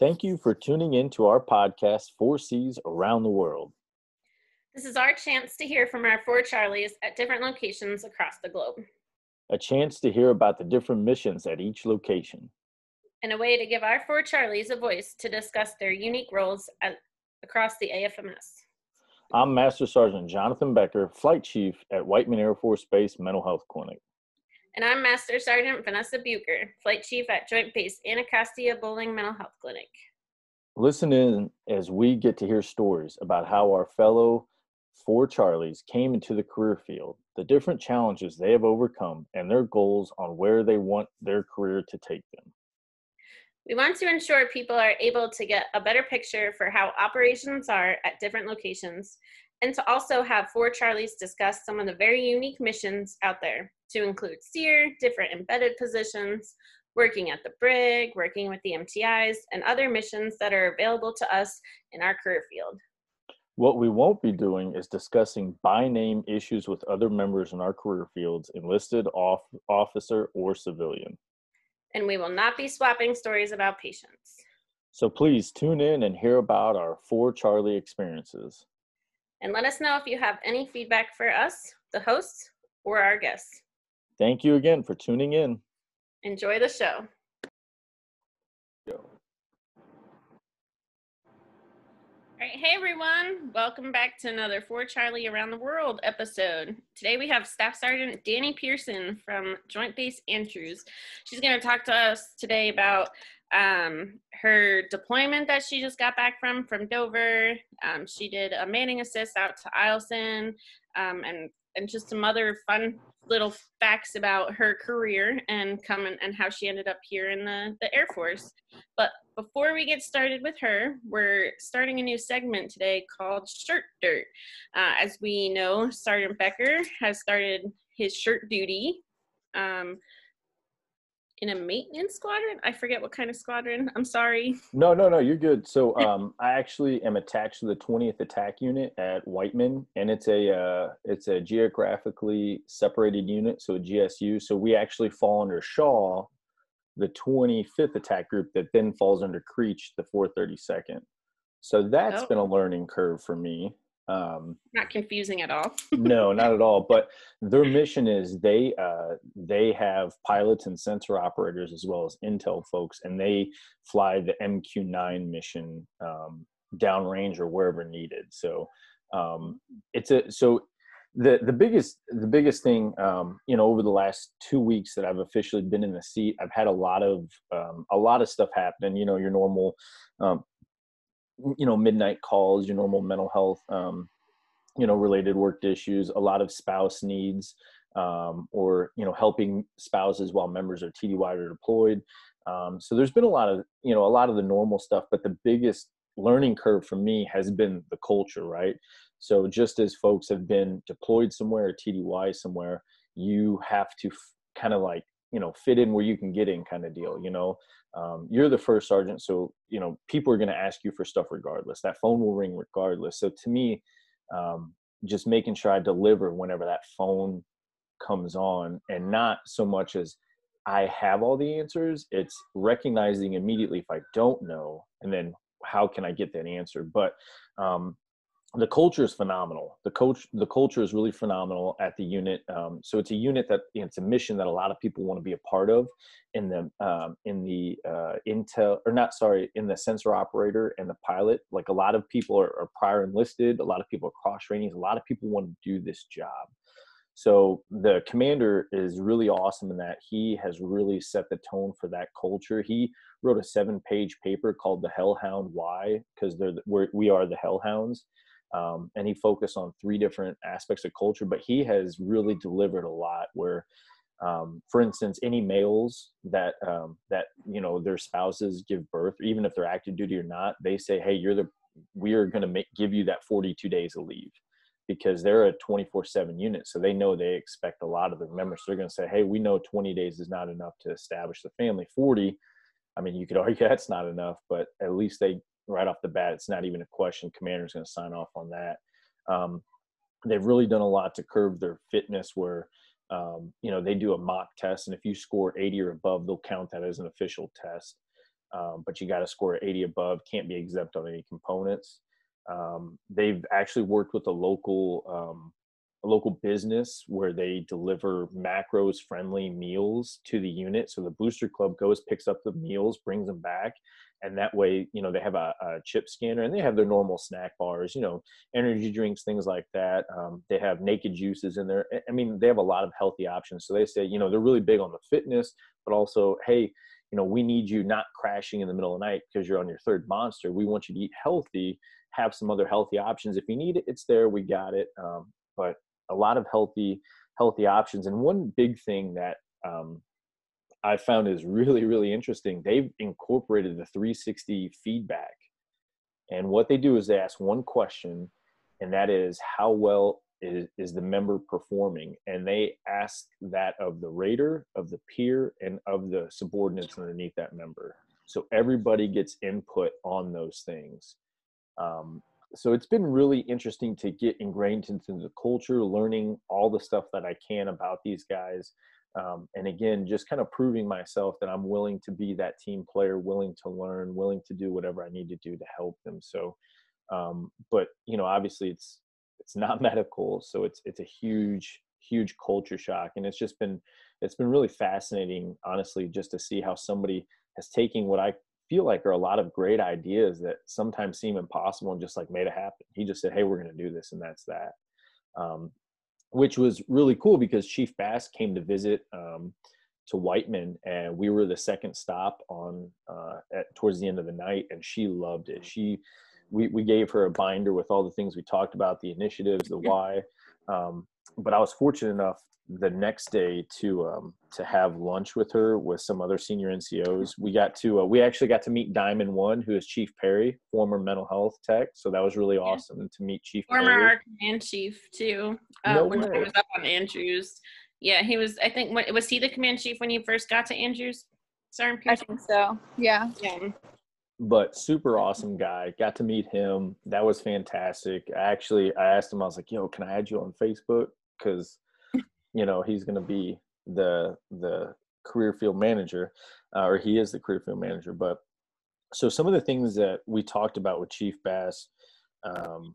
Thank you for tuning in to our podcast, Four Cs Around the World. This is our chance to hear from our four Charlies at different locations across the globe. A chance to hear about the different missions at each location. And a way to give our four Charlies a voice to discuss their unique roles at, across the AFMS. I'm Master Sergeant Jonathan Becker, Flight Chief at Whiteman Air Force Base Mental Health Clinic. And I'm Master Sergeant Vanessa Bucher, Flight Chief at Joint Base Anacostia Bolling Mental Health Clinic. Listen in as we get to hear stories about how our fellow four Charlies came into the career field, the different challenges they have overcome, and their goals on where they want their career to take them. We want to ensure people are able to get a better picture for how operations are at different locations and to also have four Charlies discuss some of the very unique missions out there to include SERE, different embedded positions, working at the brig, working with the MTIs, and other missions that are available to us in our career field. What we won't be doing is discussing by name issues with other members in our career fields, enlisted, off, officer, or civilian. And we will not be swapping stories about patients. So please tune in and hear about our four Charlie experiences. And let us know if you have any feedback for us, the hosts, or our guests. Thank you again for tuning in. Enjoy the show. All right, hey everyone, welcome back to another Four Charlie Around the World episode. Today we have Staff Sergeant Dani Pierson from Joint Base Andrews. She's going to talk to us today about um, her deployment that she just got back from from Dover. Um, she did a manning assist out to Eielson, um, and and just some other fun little facts about her career and coming and how she ended up here in the, the Air Force. But before we get started with her, we're starting a new segment today called Shirt Dirt. Uh, as we know, Sergeant Becker has started his shirt duty. Um, in a maintenance squadron. I forget what kind of squadron. I'm sorry. No, no, no, you're good. So um, I actually am attached to the 20th Attack Unit at Whiteman, and it's a uh, it's a geographically separated unit, so a GSU. So we actually fall under Shaw, the 25th Attack Group, that then falls under Creech, the 432nd. So that's oh. been a learning curve for me. Um, not confusing at all. no, not at all. But their mission is they uh, they have pilots and sensor operators as well as intel folks, and they fly the MQ9 mission um, downrange or wherever needed. So um, it's a so the the biggest the biggest thing um, you know over the last two weeks that I've officially been in the seat, I've had a lot of um, a lot of stuff happen. You know, your normal um, you know midnight calls your normal mental health um, you know related work issues a lot of spouse needs um, or you know helping spouses while members are TDY or deployed. Um, so there's been a lot of you know a lot of the normal stuff but the biggest learning curve for me has been the culture right? So just as folks have been deployed somewhere or TDY somewhere you have to f- kind of like you know fit in where you can get in kind of deal you know? Um, you're the first sergeant so you know people are going to ask you for stuff regardless. That phone will ring regardless. So to me um, just making sure i deliver whenever that phone comes on and not so much as i have all the answers it's recognizing immediately if i don't know and then how can i get that answer? But um, the culture is phenomenal. The coach, the culture is really phenomenal at the unit. Um, so it's a unit that you know, it's a mission that a lot of people want to be a part of. In the um, in the uh, intel or not sorry in the sensor operator and the pilot, like a lot of people are, are prior enlisted. A lot of people are cross trainings. A lot of people want to do this job. So the commander is really awesome in that he has really set the tone for that culture. He wrote a seven-page paper called "The Hellhound Why" because we are the Hellhounds um, and he focused on three different aspects of culture but he has really delivered a lot where um, for instance any males that um, that you know their spouses give birth even if they're active duty or not they say hey you're the we are going to give you that 42 days of leave because they're a 24 7 unit so they know they expect a lot of their members. So they're going to say hey we know 20 days is not enough to establish the family. 40 i mean you could argue that's not enough but at least they right off the bat. It's not even a question. Commander's going to sign off on that. Um, they've really done a lot to curb their fitness where um, you know they do a mock test and if you score 80 or above they'll count that as an official test um, but you got to score 80 above. Can't be exempt on any components. Um, they've actually worked with a local um, a local business where they deliver macros friendly meals to the unit. So the booster club goes, picks up the meals, brings them back. And that way, you know, they have a, a chip scanner and they have their normal snack bars, you know, energy drinks, things like that. Um, they have naked juices in there. I mean, they have a lot of healthy options. So they say, you know, they're really big on the fitness, but also, hey, you know, we need you not crashing in the middle of the night because you're on your third monster. We want you to eat healthy, have some other healthy options. If you need it, it's there. We got it. Um, but a lot of healthy healthy options. And one big thing that um, I found is really really interesting. They've incorporated the 360 feedback, and what they do is they ask one question, and that is how well is, is the member performing and they ask that of the rater of the peer and of the subordinates underneath that member so everybody gets input on those things um, so it's been really interesting to get ingrained into the culture, learning all the stuff that I can about these guys. Um, and again, just kind of proving myself that I'm willing to be that team player, willing to learn, willing to do whatever I need to do to help them. So, um, but you know, obviously it's, it's not medical. So it's, it's a huge, huge culture shock. And it's just been, it's been really fascinating, honestly, just to see how somebody has taken what I feel like are a lot of great ideas that sometimes seem impossible and just like made it happen. He just said, "Hey, we're going to do this," and that's that. Um, which was really cool because Chief Bass came to visit um, to Whiteman, and we were the second stop on uh, at towards the end of the night, and she loved it. She we we gave her a binder with all the things we talked about, the initiatives, the why. Um, but I was fortunate enough the next day to um, to have lunch with her with some other senior NCOs. We got to uh, we actually got to meet Diamond One, who is Chief Perry, former mental health tech. So that was really awesome to meet Chief. Former Perry. command chief too. Uh, no when way. I was up on Andrews. Yeah, he was. I think was he the command chief when you first got to Andrews? Sergeant I think so. Yeah. Yeah. But super awesome guy. Got to meet him. That was fantastic. I actually, I asked him. I was like, "Yo, can I add you on Facebook?" Because you know he's going to be the the career field manager uh, or he is the career field manager but so some of the things that we talked about with chief bass um,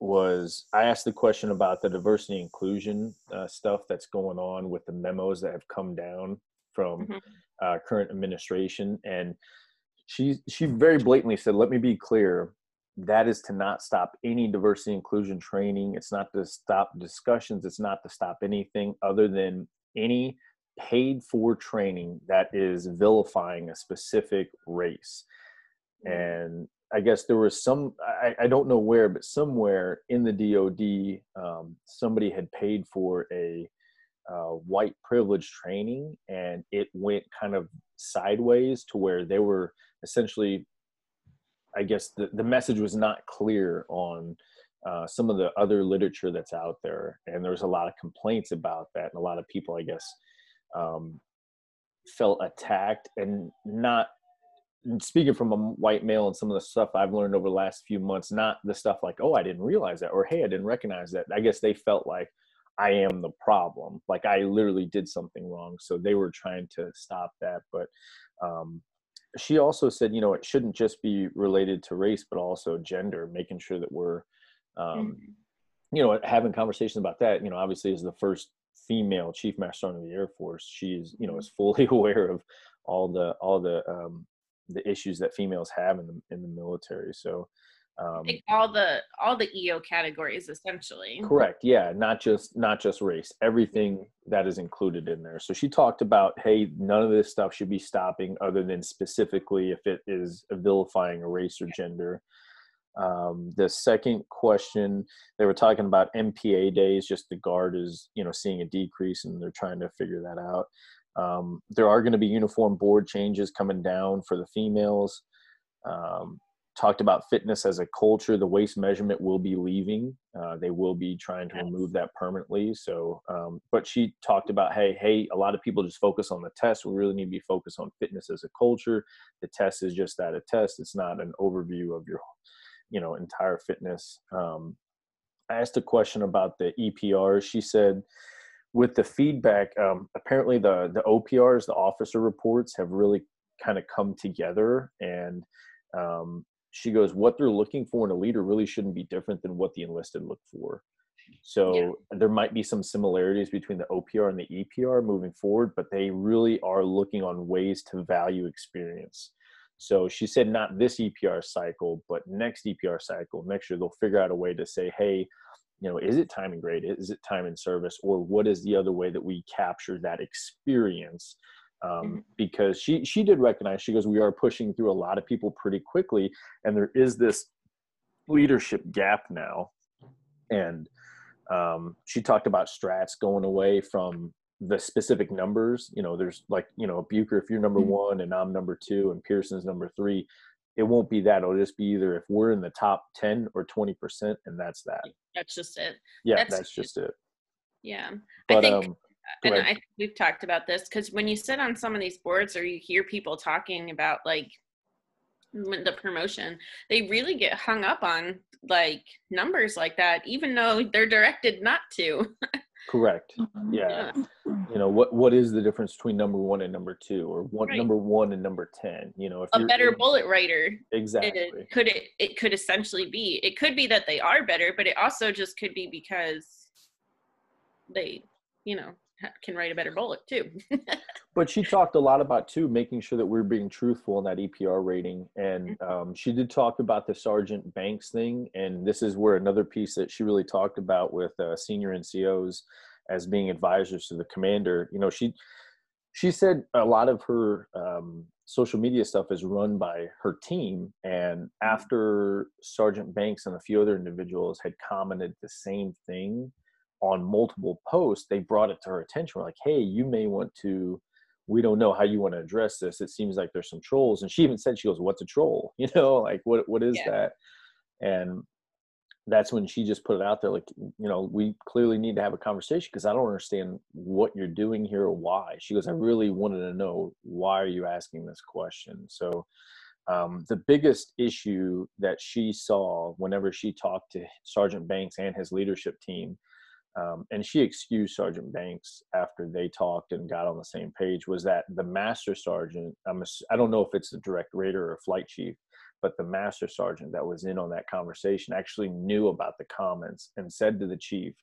was i asked the question about the diversity inclusion uh, stuff that's going on with the memos that have come down from mm-hmm. uh, current administration and she she very blatantly said let me be clear. That is to not stop any diversity inclusion training. It's not to stop discussions. It's not to stop anything other than any paid for training that is vilifying a specific race. Mm. and i guess there was some i, I don't know where but somewhere in the dod um, somebody had paid for a uh, white privilege training and it went kind of sideways to where they were essentially I guess the, the message was not clear on uh, some of the other literature that's out there. And there was a lot of complaints about that. And a lot of people, I guess, um, felt attacked and not speaking from a white male and some of the stuff I've learned over the last few months, not the stuff like, oh, I didn't realize that, or hey, I didn't recognize that. I guess they felt like I am the problem, like I literally did something wrong. So they were trying to stop that. But um, she also said, you know, it shouldn't just be related to race, but also gender, making sure that we're, um, mm-hmm. you know, having conversations about that. You know, obviously, as the first female chief master sergeant of the Air Force, she is, you know, mm-hmm. is fully aware of all the all the um, the issues that females have in the in the military. So, um, like all the all the eo categories essentially. Correct yeah not just not just race everything that is included in there. So she talked about hey none of this stuff should be stopping other than specifically if it is vilifying a race or gender. Um, the second question they were talking about mpa days just the guard is you know seeing a decrease and they're trying to figure that out. Um, there are going to be uniform board changes coming down for the females. Um, talked about fitness as a culture. The waist measurement will be leaving. Uh, they will be trying to remove that permanently. So, um, but she talked about, hey, hey, a lot of people just focus on the test. We really need to be focused on fitness as a culture. The test is just that a test. It's not an overview of your, you know, entire fitness. Um, I asked a question about the EPRs. She said, with the feedback, um, apparently the the OPRs, the officer reports, have really kind of come together and um, she goes what they're looking for in a leader really shouldn't be different than what the enlisted look for. So yeah. there might be some similarities between the opr and the epr moving forward but they really are looking on ways to value experience. So she said not this epr cycle but next epr cycle. Next year they'll figure out a way to say hey you know is it time and grade? Is it time and service? Or what is the other way that we capture that experience um, mm-hmm. because she she did recognize she goes we are pushing through a lot of people pretty quickly and there is this leadership gap now. And um, she talked about strats going away from the specific numbers. You know there's like you know bucher if you're number mm-hmm. one and i'm number two and pierson's number three it won't be that. It'll just be either if we're in the top 10 or 20 percent and that's that. That's just it. Yeah that's, that's just it. Yeah. But, i think um, and I think we've talked about this because when you sit on some of these boards or you hear people talking about like the promotion, they really get hung up on like numbers like that, even though they're directed not to. Correct. Mm-hmm. Yeah. yeah. You know what? What is the difference between number one and number two, or one right. number one and number ten? You know, if a better bullet writer, exactly. It, could it? It could essentially be. It could be that they are better, but it also just could be because they, you know, can write a better bullet too. but she talked a lot about too making sure that we're being truthful in that EPR rating, and mm-hmm. um, she did talk about the Sergeant Banks thing, and this is where another piece that she really talked about with uh, senior NCOs as being advisors to the commander. You know, she she said a lot of her um, social media stuff is run by her team, and mm-hmm. after Sergeant Banks and a few other individuals had commented the same thing on multiple posts, they brought it to her attention. We're like, hey, you may want to, we don't know how you want to address this. It seems like there's some trolls. And she even said, she goes, what's a troll? You know, like what what is yeah. that? And that's when she just put it out there like you know we clearly need to have a conversation because i don't understand what you're doing here or why she goes i really wanted to know why are you asking this question so um, the biggest issue that she saw whenever she talked to sergeant banks and his leadership team um, and she excused Sergeant Banks after they talked and got on the same page. Was that the master sergeant? I'm a, I don't know if it's the direct raider or flight chief, but the master sergeant that was in on that conversation actually knew about the comments and said to the chief,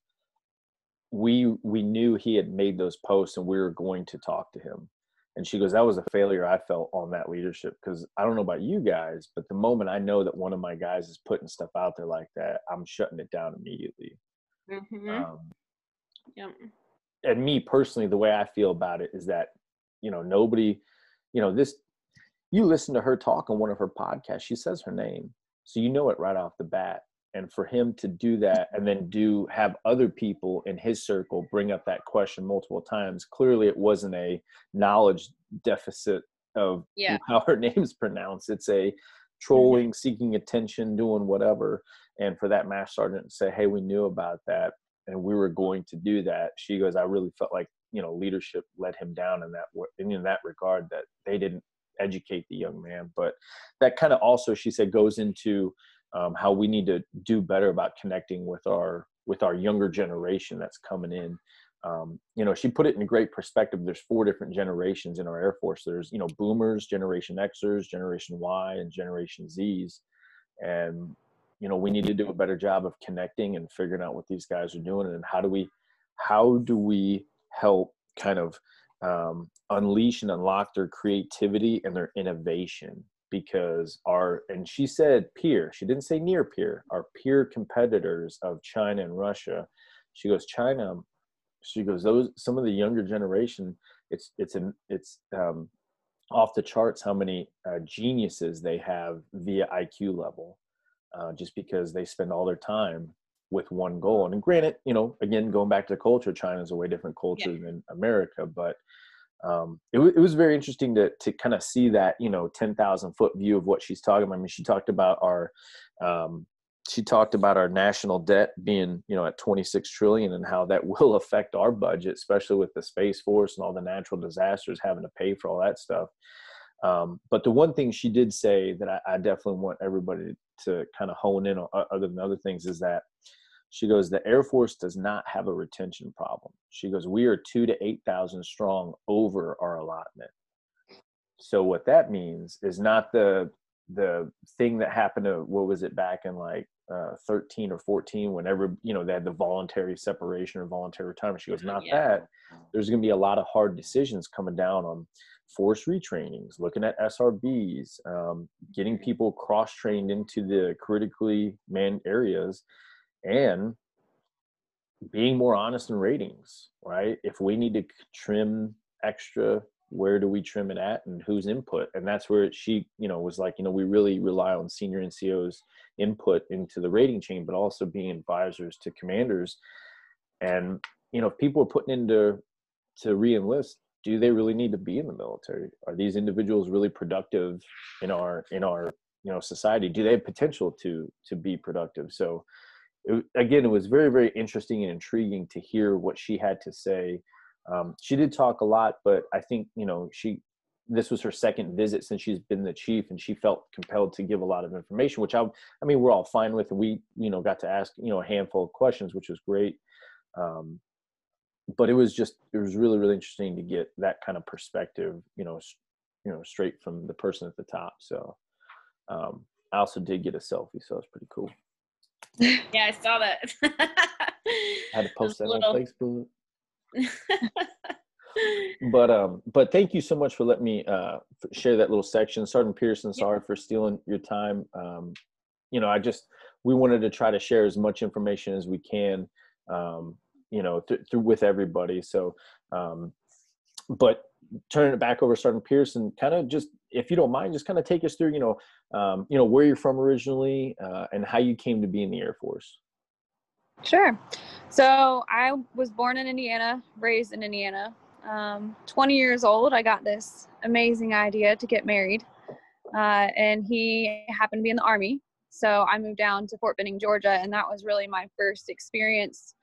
"We we knew he had made those posts and we were going to talk to him." And she goes, "That was a failure I felt on that leadership because I don't know about you guys, but the moment I know that one of my guys is putting stuff out there like that, I'm shutting it down immediately." Mm-hmm. Um, yep. And me personally, the way I feel about it is that, you know, nobody, you know, this, you listen to her talk on one of her podcasts, she says her name. So you know it right off the bat. And for him to do that and then do have other people in his circle bring up that question multiple times, clearly it wasn't a knowledge deficit of yeah. how her name's pronounced. It's a mm-hmm. trolling, seeking attention, doing whatever and for that mass sergeant to say hey we knew about that and we were going to do that she goes i really felt like you know leadership let him down in that in that regard that they didn't educate the young man. But that kind of also she said goes into um, how we need to do better about connecting with our with our younger generation that's coming in. Um, you know she put it in a great perspective. There's four different generations in our air force. There's you know boomers generation xers generation y and generation z's. And you know we need to do a better job of connecting and figuring out what these guys are doing and how do we how do we help kind of um, unleash and unlock their creativity and their innovation? Because our and she said peer she didn't say near peer our peer competitors of china and russia. She goes china she goes those some of the younger generation it's it's an it's um, off the charts how many uh, geniuses they have via iq level uh, just because they spend all their time with one goal. And granted, you know, again, going back to the culture, China is a way different culture yeah. than America, but um, it, w- it was very interesting to to kind of see that you know ten thousand foot view of what she's talking about. I mean, she talked about our um, she talked about our national debt being you know at 26 trillion and how that will affect our budget especially with the space force and all the natural disasters having to pay for all that stuff um, but the one thing she did say that I, I definitely want everybody to kind of hone in on, other than other things, is that she goes, the Air Force does not have a retention problem. She goes, we are two to 8,000 strong over our allotment. so what that means is not the the thing that happened to what was it back in like uh, 13 or 14 whenever you know they had the voluntary separation or voluntary retirement she goes not yeah. that there's going to be a lot of hard decisions coming down on forced retrainings looking at srbs um, getting people cross trained into the critically manned areas and being more honest in ratings right? If we need to trim extra where do we trim it at and whose input? And that's where she you know was like you know we really rely on senior ncos input into the rating chain but also being advisors to commanders. And you know if people are putting into to re-enlist do they really need to be in the military? Are these individuals really productive in our in our you know society? Do they have potential to to be productive? So it, again it was very very interesting and intriguing to hear what she had to say. Um, she did talk a lot, but I think you know she this was her second visit since she's been the chief, and she felt compelled to give a lot of information, which I I mean we're all fine with, we you know got to ask you know a handful of questions, which was great. Um, but it was just it was really really interesting to get that kind of perspective, you know, you know straight from the person at the top. So um, I also did get a selfie, so it's pretty cool. Yeah, I saw that. I had to post that little... on Facebook. but um but thank you so much for letting me uh share that little section sergeant pierson sorry for stealing your time um you know i just we wanted to try to share as much information as we can um you know th- through with everybody so um but turning it back over sergeant pierson kind of just if you don't mind just kind of take us through you know um you know where you're from originally uh, and how you came to be in the air force Sure. So I was born in Indiana, raised in Indiana. Um, 20 years old, I got this amazing idea to get married. Uh, and he happened to be in the Army. So I moved down to Fort Benning, Georgia, and that was really my first experience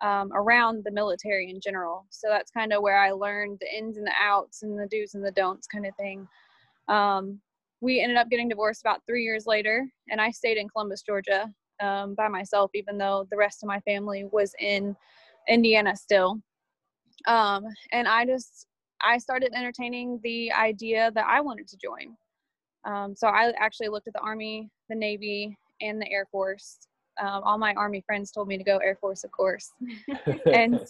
um, around the military in general. So that's kind of where I learned the ins and the outs and the do's and the don'ts kind of thing. Um, we ended up getting divorced about three years later, and I stayed in Columbus, Georgia um, by myself, even though the rest of my family was in Indiana still. Um, and I just, I started entertaining the idea that I wanted to join. Um, so I actually looked at the Army, the Navy, and the Air Force. Um, all my Army friends told me to go Air Force, of course. and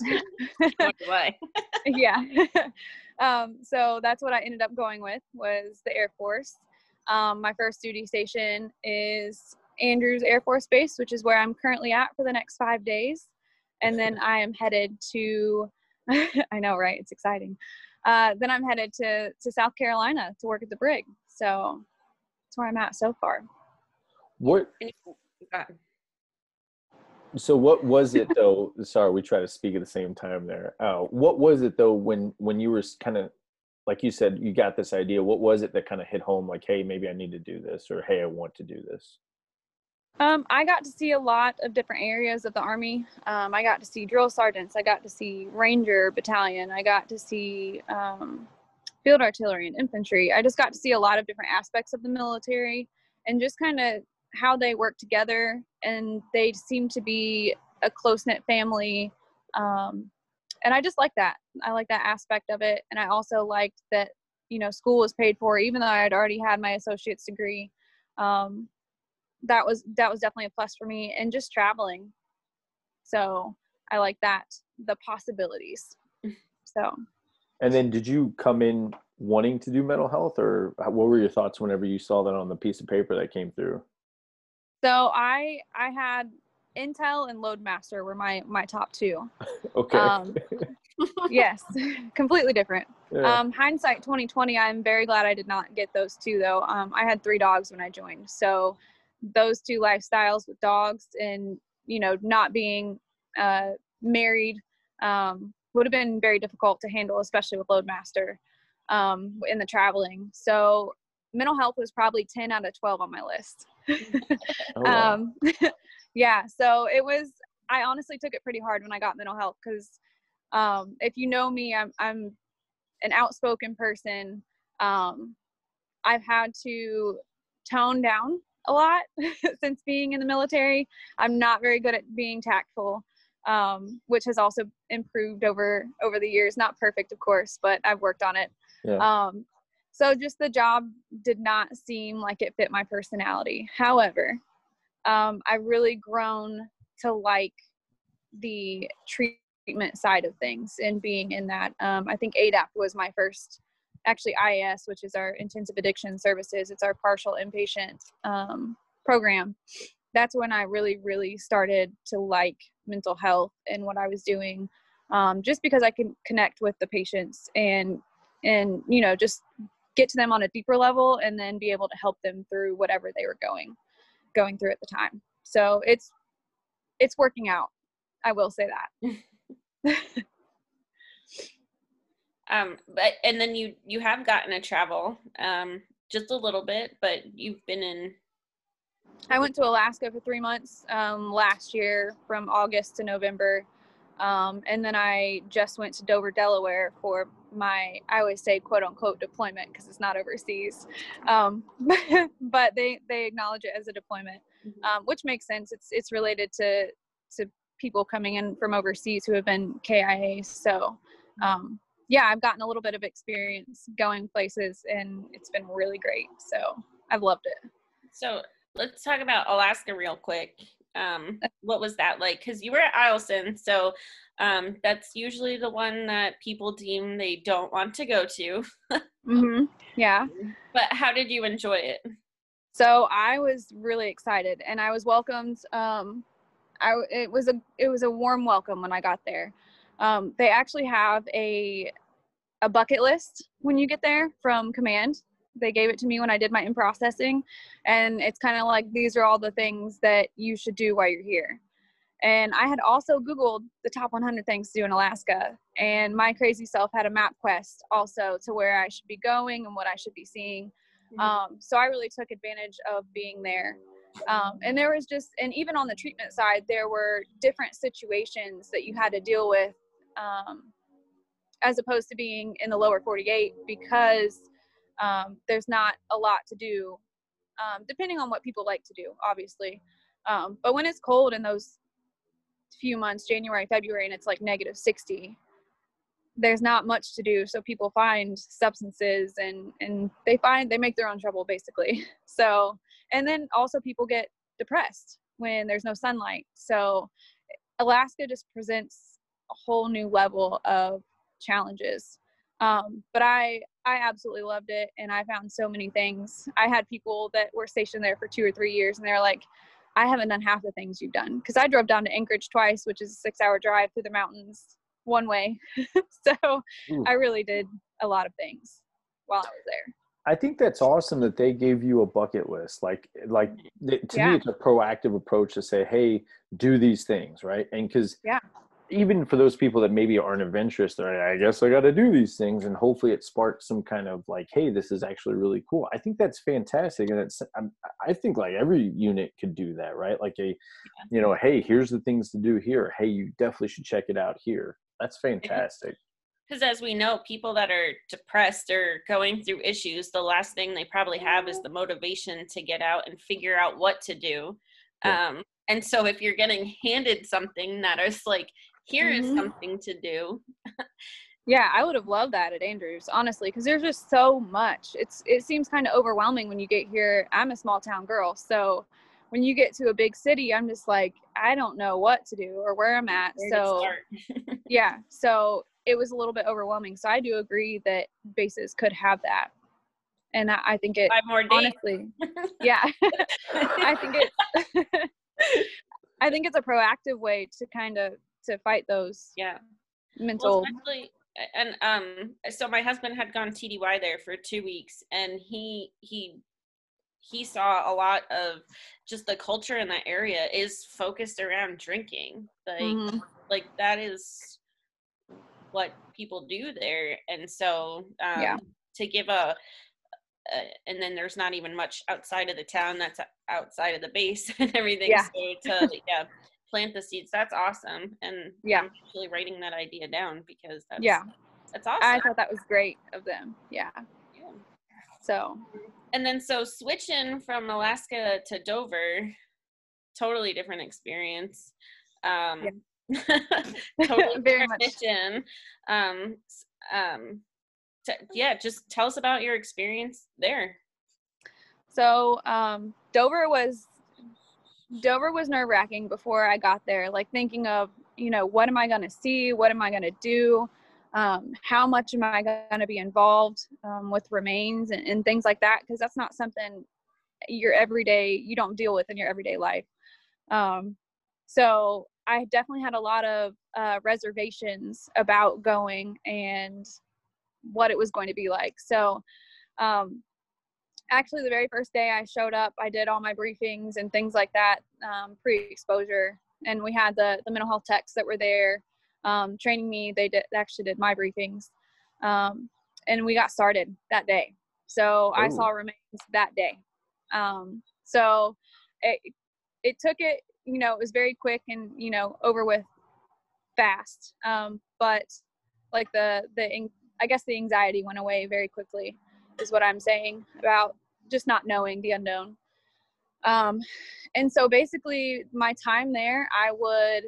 yeah. Um, so that's what I ended up going with was the Air Force. Um, my first duty station is Andrews Air Force Base, which is where I'm currently at for the next five days. And then I am headed to, I know, right? It's exciting. Uh, then I'm headed to, to South Carolina to work at the brig. So that's where I'm at so far. What? So what was it though? sorry, we try to speak at the same time there. Uh, what was it though when when you were kind of like you said you got this idea? What was it that kind of hit home? Like, hey, maybe I need to do this, or hey, I want to do this. Um, I got to see a lot of different areas of the Army. Um, I got to see drill sergeants. I got to see Ranger Battalion. I got to see um, field artillery and infantry. I just got to see a lot of different aspects of the military and just kind of how they work together. And they seem to be a close knit family. Um, and I just like that. I like that aspect of it. And I also liked that, you know, school was paid for, even though I had already had my associate's degree. Um, that was that was definitely a plus for me and just traveling so i like that the possibilities so and then did you come in wanting to do mental health or what were your thoughts whenever you saw that on the piece of paper that came through so i i had intel and loadmaster were my my top two. Okay. Um, yes completely different. Yeah. um hindsight 2020 i'm very glad i did not get those two though. Um i had three dogs when i joined. So those two lifestyles with dogs and you know not being uh, married um, would have been very difficult to handle especially with loadmaster um, in the traveling. So mental health was probably 10 out of 12 on my list oh, wow. um, yeah so it was i honestly took it pretty hard when i got mental health because um, if you know me i'm, I'm an outspoken person um, i've had to tone down a lot since being in the military. I'm not very good at being tactful, um, which has also improved over over the years. Not perfect, of course, but I've worked on it. Yeah. Um, so just the job did not seem like it fit my personality. However, um, I've really grown to like the treatment side of things and being in that. Um, I think ADAPT was my first, actually IAS, which is our intensive addiction services. It's our partial inpatient um, program. That's when I really, really started to like mental health and what I was doing, um, just because I can connect with the patients and and you know just get to them on a deeper level and then be able to help them through whatever they were going going through at the time. So it's it's working out. I will say that. Um but and then you you have gotten to travel um just a little bit but you've been in i went to alaska for three months um last year from august to november. Um, and then I just went to Dover, Delaware for my, I always say quote unquote deployment because it's not overseas. Um, but they, they acknowledge it as a deployment, mm-hmm. um, which makes sense. It's, it's related to, to people coming in from overseas who have been KIA. So, mm-hmm. um, yeah, I've gotten a little bit of experience going places and it's been really great. So I've loved it. So let's talk about Alaska real quick um, what was that like? Because you were at Eielson, so um, that's usually the one that people deem they don't want to go to. mm-hmm. Yeah. But how did you enjoy it? So I was really excited, and I was welcomed. Um, I it was a it was a warm welcome when I got there. Um, they actually have a a bucket list when you get there from command they gave it to me when I did my in processing. And it's kind of like these are all the things that you should do while you're here. And I had also Googled the top 100 things to do in Alaska. And my crazy self had a map quest also to where I should be going and what I should be seeing. Mm-hmm. Um, so I really took advantage of being there. Um, and there was just, and even on the treatment side, there were different situations that you had to deal with um, as opposed to being in the lower 48 because um, there's not a lot to do um, depending on what people like to do obviously. Um, but when it's cold in those few months january february and it's like negative 60 there's not much to do. So people find substances and and they find they make their own trouble basically. So and then also people get depressed when there's no sunlight. So alaska just presents a whole new level of challenges. Um, but I I absolutely loved it, and I found so many things. I had people that were stationed there for two or three years, and they're like, "I haven't done half the things you've done." Because I drove down to Anchorage twice, which is a six-hour drive through the mountains one way. so Ooh. I really did a lot of things while I was there. I think that's awesome that they gave you a bucket list. Like, like mm-hmm. to yeah. me, it's a proactive approach to say, "Hey, do these things," right? And because yeah, even for those people that maybe aren't adventurous, they're like, I guess I got to do these things, and hopefully it sparks some kind of like, hey, this is actually really cool. I think that's fantastic, and it's I'm, i think like every unit could do that, right? Like a, you know, hey, here's the things to do here. Hey, you definitely should check it out here. That's fantastic. Because as we know, people that are depressed or going through issues, the last thing they probably have is the motivation to get out and figure out what to do. Yeah. Um, and so if you're getting handed something that is like here mm-hmm. is something to do. yeah, I would have loved that at Andrews, honestly, because there's just so much. It's it seems kind of overwhelming when you get here. I'm a small town girl, so when you get to a big city, I'm just like, I don't know what to do or where I'm at. Where so yeah, so it was a little bit overwhelming. So I do agree that bases could have that. And I, I think it Five more days. honestly, yeah, I think it, I think it's a proactive way to kind of to fight those yeah mental well, especially and um so my husband had gone tdy there for two weeks and he he he saw a lot of just the culture in that area is focused around drinking like mm-hmm. like that is what people do there and so um yeah. to give a uh, and then there's not even much outside of the town that's outside of the base and everything yeah. so to yeah plant the seeds. That's awesome. And yeah, I'm actually writing that idea down because that's yeah, that's awesome. I thought that was great of them. Yeah. yeah. So. And then so switching from Alaska to Dover, totally different experience. Um, yeah. totally Very much. mission. Um, um, t- yeah, just tell us about your experience there. So um, Dover was Dover was nerve wracking before I got there. Like thinking of you know what am I going to see? What am I going to do? Um, how much am I going to be involved um, with remains and, and things like that? Because that's not something your everyday you don't deal with in your everyday life. Um, so I definitely had a lot of uh, reservations about going and what it was going to be like. So, um, actually, the very first day I showed up, I did all my briefings and things like that um, pre-exposure, and we had the the mental health techs that were there um, training me. They did actually did my briefings, um, and we got started that day. So Ooh. I saw remains that day. Um, so it it took it you know it was very quick and you know over with fast um, but like the the i guess the anxiety went away very quickly is what i'm saying about just not knowing the unknown. Um, and so basically my time there i would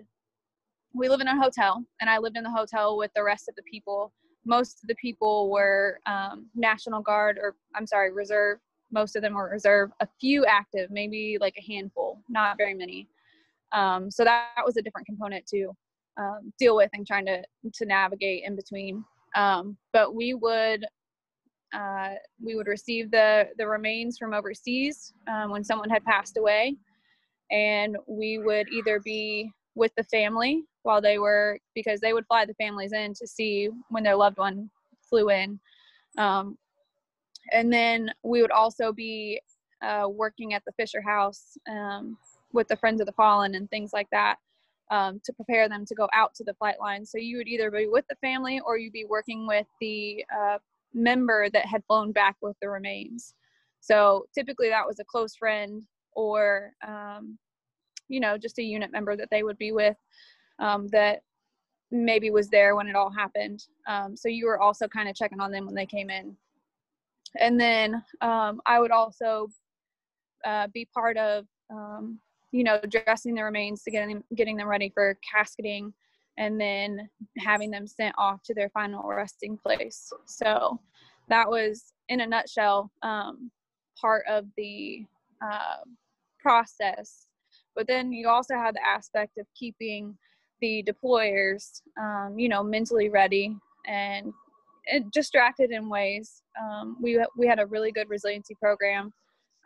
we live in a hotel and i lived in the hotel with the rest of the people. Most of the people were um, national guard or i'm sorry reserve. Most of them were reserve. A few active maybe like a handful not very many. Um, so that, that, was a different component to um, deal with and trying to to navigate in between. Um, but we would uh, we would receive the the remains from overseas um, when someone had passed away, and we would either be with the family while they were because they would fly the families in to see when their loved one flew in. Um, and then we would also be uh, working at the Fisher House um, with the Friends of the Fallen and things like that um, to prepare them to go out to the flight line. So you would either be with the family or you'd be working with the uh, member that had flown back with the remains. So typically that was a close friend or, um, you know, just a unit member that they would be with um, that maybe was there when it all happened. Um, so you were also kind of checking on them when they came in. And then um, I would also uh, be part of um, you know, dressing the remains to getting them, getting them ready for casketing and then having them sent off to their final resting place. So that was, in a nutshell, um, part of the uh, process. But then you also have the aspect of keeping the deployers, um, you know, mentally ready and distracted in ways. Um, we we had a really good resiliency program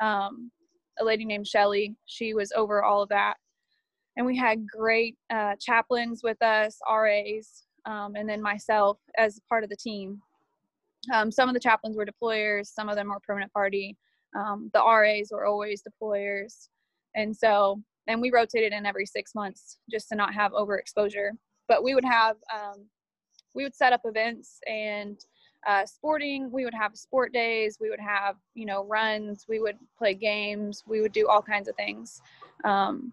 um, a lady named Shelly. She was over all of that. And we had great uh, chaplains with us, RAs, um, and then myself as part of the team. Um, some of the chaplains were deployers, some of them were permanent party. Um, the RAs were always deployers. And so, and we rotated in every six months just to not have overexposure. But we would have, um, we would set up events and uh, sporting we would have sport days we would have you know runs we would play games we would do all kinds of things um,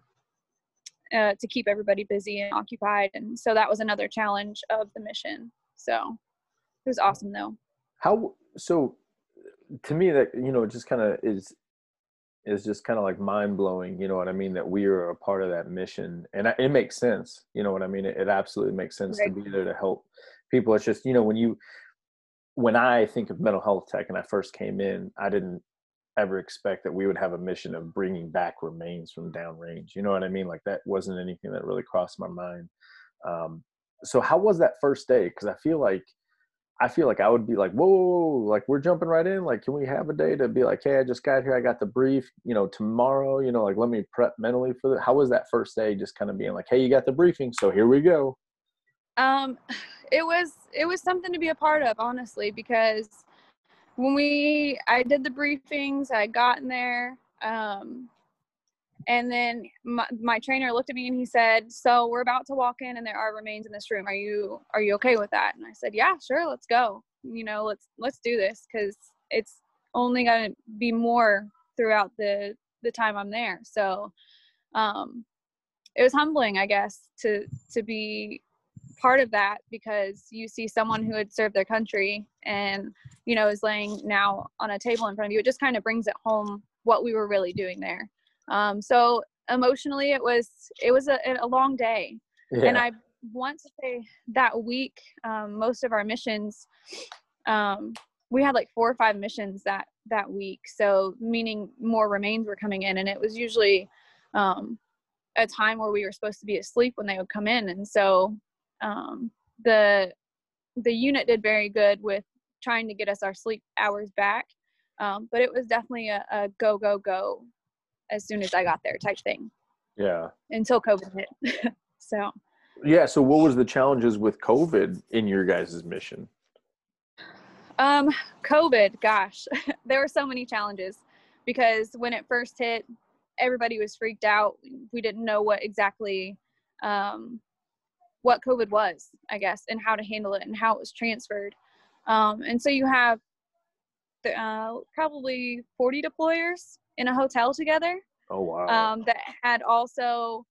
uh, to keep everybody busy and occupied. And so that was another challenge of the mission. So it was awesome though. How so to me that you know just kind of is is just kind of like mind blowing you know what i mean that we are a part of that mission. And it makes sense you know what i mean? It, it absolutely makes sense right. to be there to help people. It's just you know when you when I think of mental health tech and I first came in, I didn't ever expect that we would have a mission of bringing back remains from downrange. You know what I mean? Like that wasn't anything that really crossed my mind. Um, so how was that first day? Because I feel like I feel like I would be like, whoa, like we're jumping right in. Like, can we have a day to be like, hey, I just got here, I got the brief. You know, tomorrow, you know, like let me prep mentally for that. How was that first day? Just kind of being like, hey, you got the briefing, so here we go. Um, it was it was something to be a part of, honestly, because when we I did the briefings, I got in there, um, and then my, my trainer looked at me and he said, "So we're about to walk in, and there are remains in this room. Are you are you okay with that?" And I said, "Yeah, sure, let's go. You know, let's let's do this because it's only going to be more throughout the the time I'm there." So, um, it was humbling, I guess, to to be part of that because you see someone who had served their country and you know is laying now on a table in front of you it just kind of brings it home what we were really doing there um, so emotionally it was it was a, a long day yeah. and i want to say that week um, most of our missions um, we had like four or five missions that that week. So meaning more remains were coming in, and it was usually um, a time where we were supposed to be asleep when they would come in, and so um, the the unit did very good with trying to get us our sleep hours back. Um, but it was definitely a, a go go go as soon as I got there type thing. Yeah. Until COVID hit. so. Yeah. So what was the challenges with COVID in your guys' mission? Um, COVID, gosh, there were so many challenges because when it first hit, everybody was freaked out. We didn't know what exactly um, what COVID was, I guess, and how to handle it and how it was transferred. Um, and so you have the, uh, probably 40 deployers in a hotel together. Oh wow! Um, that had also,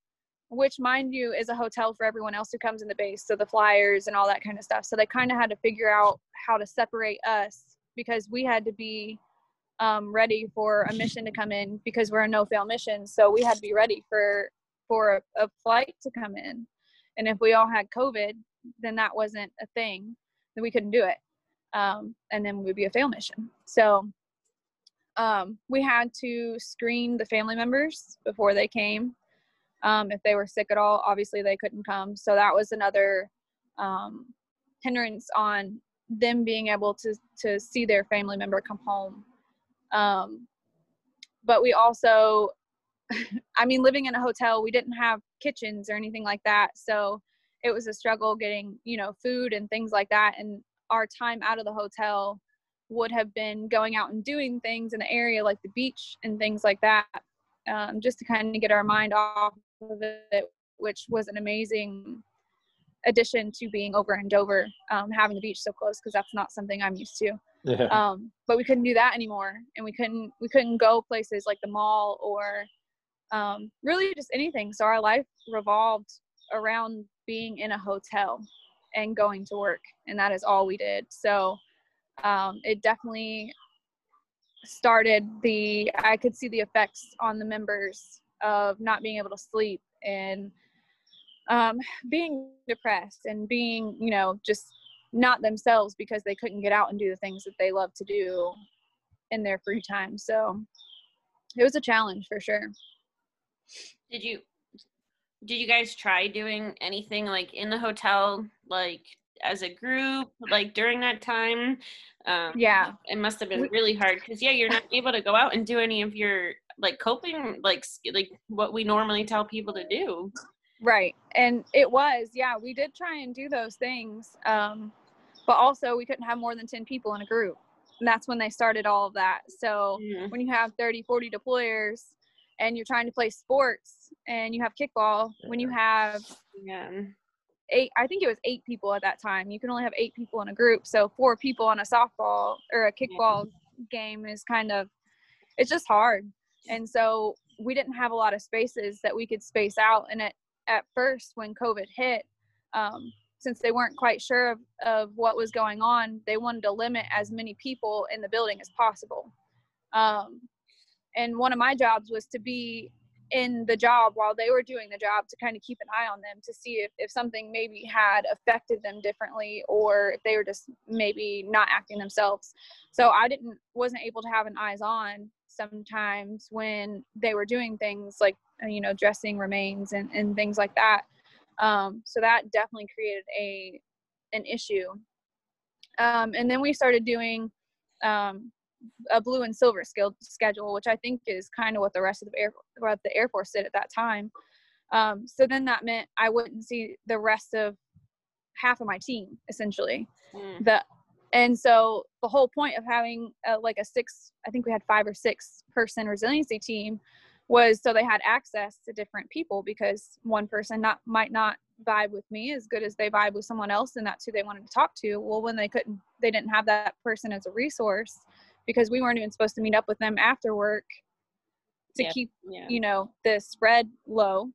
which mind you, is a hotel for everyone else who comes in the base, so the flyers and all that kind of stuff. So they kind of had to figure out how to separate us because we had to be um, ready for a mission to come in because we're a no-fail mission. So we had to be ready for for a, a flight to come in, and if we all had COVID, then that wasn't a thing. Then we couldn't do it, um, and then we'd be a fail mission. So um, we had to screen the family members before they came. Um, if they were sick at all, obviously they couldn't come. So that was another um, hindrance on them being able to to see their family member come home. Um, but we also, I mean, living in a hotel, we didn't have kitchens or anything like that, so it was a struggle getting you know food and things like that. And our time out of the hotel would have been going out and doing things in the area like the beach and things like that um, just to kind of get our mind off of it which was an amazing addition to being over in dover um, having the beach so close because that's not something i'm used to yeah. um, but we couldn't do that anymore and we couldn't we couldn't go places like the mall or um, really just anything. So our life revolved around being in a hotel and going to work and that is all we did. So um, it definitely started the i could see the effects on the members of not being able to sleep and um, being depressed and being you know just not themselves because they couldn't get out and do the things that they love to do in their free time. So it was a challenge for sure did you did you guys try doing anything like in the hotel like as a group like during that time? Um, yeah. it must have been really hard because yeah you're not able to go out and do any of your like coping like like what we normally tell people to do. Right and it was yeah we did try and do those things um, but also we couldn't have more than 10 people in a group and that's when they started all of that. So mm-hmm. when you have 30 40 deployers and you're trying to play sports and you have kickball when you have yeah eight i think it was eight people at that time. You can only have eight people in a group so four people on a softball or a kickball yeah. game is kind of it's just hard. And so we didn't have a lot of spaces that we could space out and at, at first when covid hit um, since they weren't quite sure of, of what was going on they wanted to limit as many people in the building as possible. Um, and one of my jobs was to be in the job while they were doing the job to kind of keep an eye on them to see if, if something maybe had affected them differently or if they were just maybe not acting themselves. So i didn't wasn't able to have an eyes on sometimes when they were doing things like uh, you know dressing remains and, and things like that. Um, so that definitely created a an issue. Um, and then we started doing um, a blue and silver skill schedule, which I think is kind of what the rest of the air what the Air Force did at that time. Um, so then that meant I wouldn't see the rest of half of my team essentially. Mm. The and so the whole point of having a, like a six, I think we had five or six person resiliency team was so they had access to different people because one person not might not vibe with me as good as they vibe with someone else and that's who they wanted to talk to well when they couldn't they didn't have that person as a resource because we weren't even supposed to meet up with them after work to yep. keep yeah. you know the spread low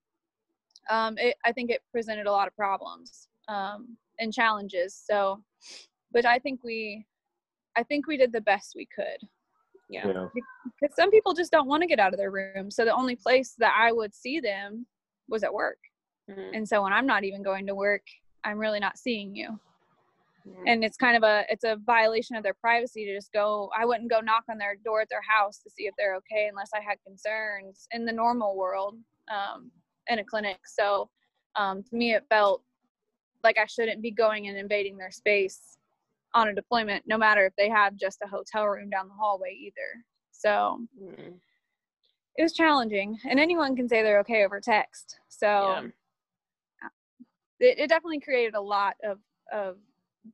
um, it, i think it presented a lot of problems um, and challenges so but i think we i think we did the best we could yeah, yeah. because some people just don't want to get out of their room so the only place that i would see them was at work mm-hmm. and so when i'm not even going to work i'm really not seeing you mm-hmm. and it's kind of a it's a violation of their privacy to just go i wouldn't go knock on their door at their house to see if they're okay unless i had concerns in the normal world um, in a clinic so um, to me it felt like i shouldn't be going and invading their space on a deployment no matter if they have just a hotel room down the hallway either so mm. it was challenging and anyone can say they're okay over text so yeah. it, it definitely created a lot of of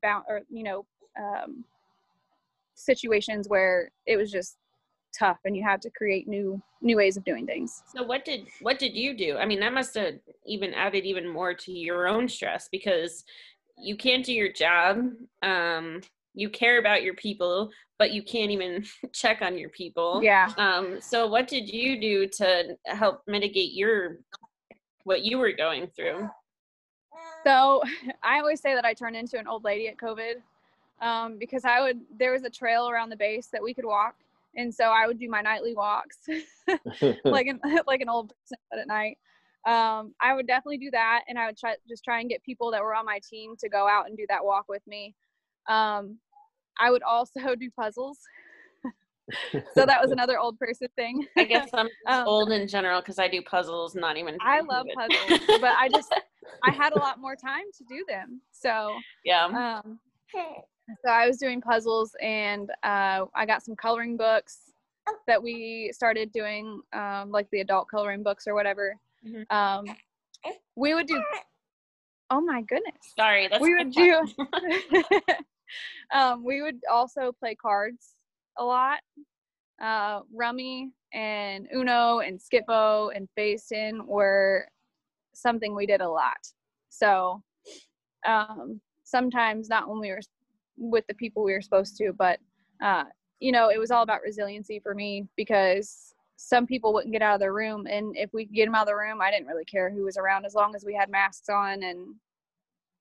bound or you know um, situations where it was just tough and you had to create new new ways of doing things. So what did what did you do? I mean that must have even added even more to your own stress because you can't do your job um you care about your people but you can't even check on your people. Yeah. Um so what did you do to help mitigate your what you were going through so I always say that I turned into an old lady at COVID um, because I would, there was a trail around the base that we could walk. And so I would do my nightly walks like an, like an old person but at night. Um, I would definitely do that. And I would try, just try and get people that were on my team to go out and do that walk with me. Um, I would also do puzzles so that was another old person thing. I guess I'm um, old in general because I do puzzles, not even. I love puzzles, but I just I had a lot more time to do them. So yeah. Um, so I was doing puzzles, and uh, I got some coloring books that we started doing, um, like the adult coloring books or whatever. Mm-hmm. Um, we would do. Oh my goodness! Sorry, that's we would do. um, we would also play cards a lot. Uh, Rummy and Uno and Skip-Bo and Phase 10 were something we did a lot. So um, sometimes not when we were with the people we were supposed to, but uh, you know, it was all about resiliency for me because some people wouldn't get out of their room, and if we could get them out of the room, I didn't really care who was around as long as we had masks on and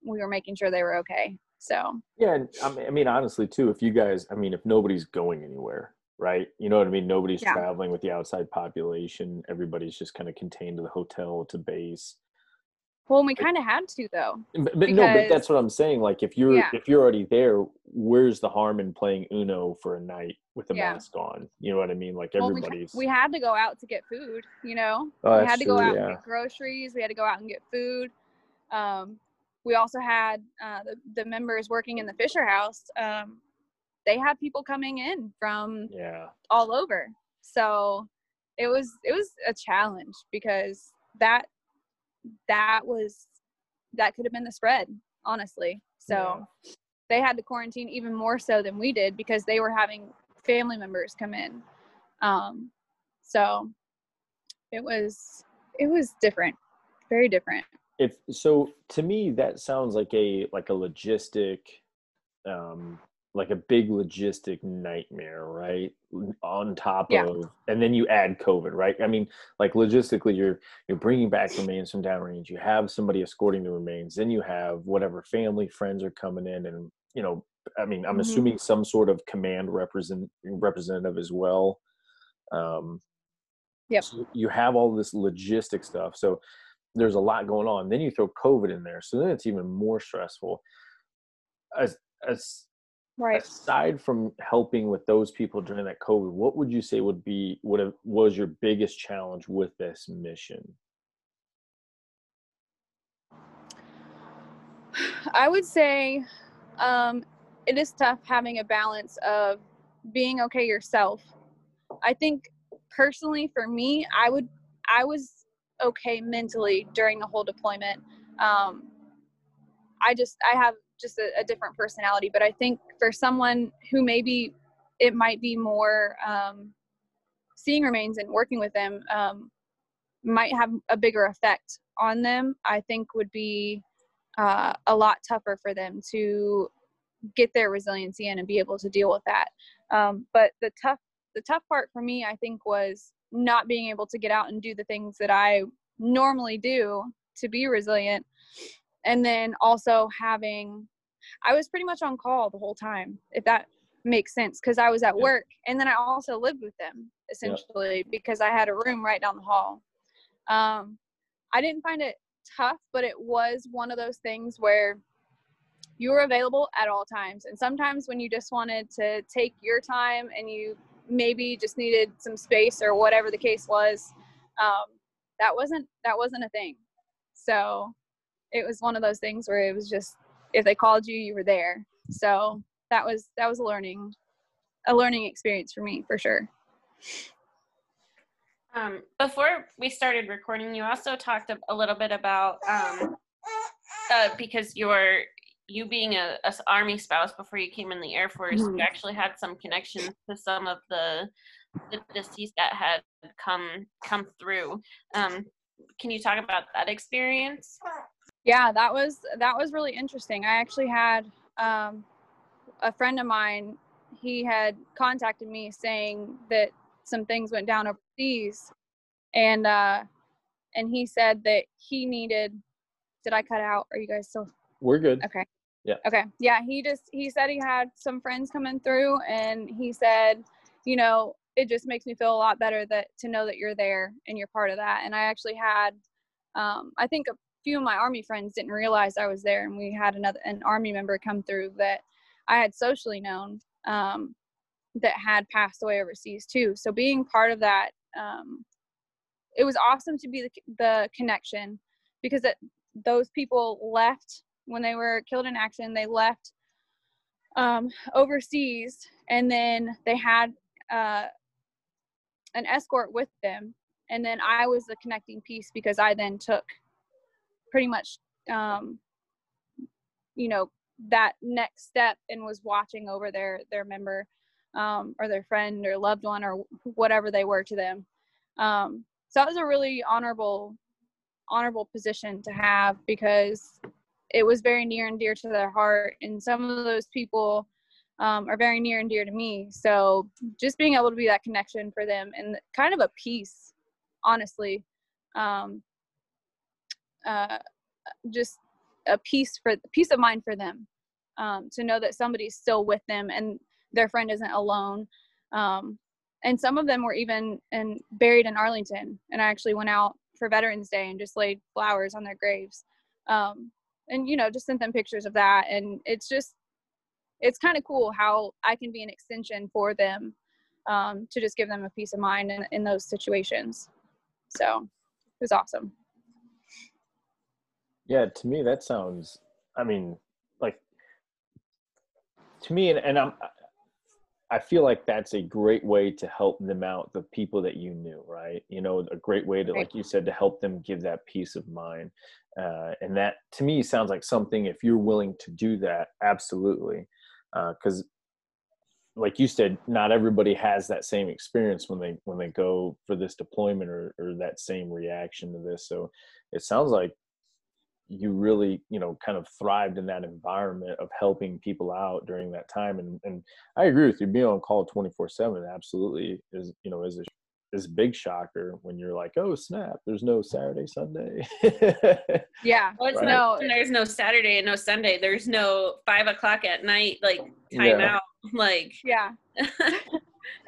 we were making sure they were okay. So yeah, I mean, honestly, too, if you guys, I mean, if nobody's going anywhere, right? You know what I mean? Nobody's yeah. traveling with the outside population. Everybody's just kind of contained to the hotel, to base. Well, we kind of had to though. But, but no, but that's what I'm saying. Like, if you're yeah. if you're already there, where's the harm in playing Uno for a night with a yeah. mask on? You know what I mean? Like well, everybody's. We, we, had to go out to get food. You know, oh, we had to go out and get groceries. We had to go out and get food. Um, we also had uh, the, the members working in the Fisher House. Um, they had people coming in from yeah all over. So it was it was a challenge because that that was that could have been the spread honestly. So yeah. they had to quarantine even more so than we did because they were having family members come in. Um, so it was it was different, very different if so to me that sounds like a like a logistic um like a big logistic nightmare right on top yeah. of and then you add covid right i mean like logistically you're you're bringing back remains from downrange you have somebody escorting the remains then you have whatever family friends are coming in and you know i mean i'm mm-hmm. assuming some sort of command represent representative as well um yep. So you have all this logistic stuff so there's a lot going on. Then you throw COVID in there, so then it's even more stressful. As as right. aside from helping with those people during that COVID, what would you say would be what was your biggest challenge with this mission? I would say um, it is tough having a balance of being okay yourself. I think personally for me, I would I was okay mentally during the whole deployment. Um, I just I have just a, a, different personality, but I think for someone who maybe it might be more um, seeing remains and working with them um, might have a bigger effect on them. I think would be uh, a lot tougher for them to get their resiliency in and be able to deal with that. Um, but the tough the tough part for me, I think, was not being able to get out and do the things that I normally do to be resilient. And then also having, I was pretty much on call the whole time, if that makes sense, because I was at yeah. work. And then I also lived with them essentially yeah. because I had a room right down the hall. Um, I didn't find it tough, but it was one of those things where you were available at all times. And sometimes when you just wanted to take your time and you maybe just needed some space or whatever the case was, um, that wasn't that wasn't a thing. So it was one of those things where it was just if they called you, you were there. So that was that was a learning a learning experience for me for sure. Um, before we started recording, you also talked a, little bit about um, uh, because you're you being a, a, army spouse before you came in the air force mm-hmm. you actually had some connections to some of the, the deceased that had come come through. Um, can you talk about that experience? Yeah that was that was really interesting. I actually had um, a friend of mine he had contacted me saying that some things went down overseas. And uh and he said that he needed did i cut out? Are you guys still we're good. Okay yeah. Okay. Yeah. He just, he said he had some friends coming through and he said, you know, it just makes me feel a lot better that to know that you're there and you're part of that. And I actually had, um, I think a few of my army friends didn't realize I was there and we had another, an army member come through that I had socially known, um, that had passed away overseas too. So being part of that, um, it was awesome to be the, the connection because it, those people left when they were killed in action, they left um, overseas and then they had uh, an escort with them. And then I was the connecting piece because I then took pretty much, um, you know, that next step and was watching over their their member um, or their friend or loved one or whatever they were to them. Um, so that was a really honorable honorable position to have because it was very near and dear to their heart. And some of those people um, are very near and dear to me. So just being able to be that connection for them and kind of a peace, honestly, um, uh, just a peace for peace of mind for them um, to know that somebody's still with them and their friend isn't alone. Um, and some of them were even in, buried in Arlington. And I actually went out for Veterans Day and just laid flowers on their graves. Um, and you know just sent them pictures of that and it's just it's kind of cool how i can be an extension for them um, to just give them a peace of mind in, in those situations. So it was awesome. Yeah to me that sounds i mean like to me and, and i'm I feel like that's a great way to help them out, the people that you knew, right? You know, a great way to, like you said, to help them give that peace of mind. Uh, and that to me sounds like something, if you're willing to do that, absolutely. Because, uh, like you said, not everybody has that same experience when they when they go for this deployment or, or that same reaction to this. So it sounds like you really you know kind of thrived in that environment of helping people out during that time and and i agree with you being on call 24 7 absolutely is you know is a is big shocker when you're like oh snap there's no saturday sunday yeah well, right? no there's no saturday and no sunday there's no five o'clock at night like time yeah. out like yeah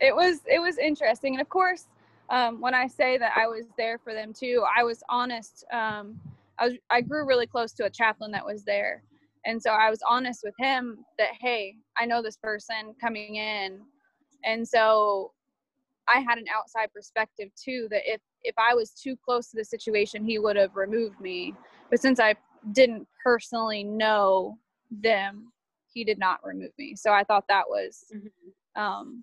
it was it was interesting and of course um, when i say that i was there for them too i was honest um, I was I grew really close to a chaplain that was there. And so I was honest with him that hey, I know this person coming in. And so I had an outside perspective too that if if I was too close to the situation, he would have removed me. But since I didn't personally know them, he did not remove me. So I thought that was mm-hmm. um,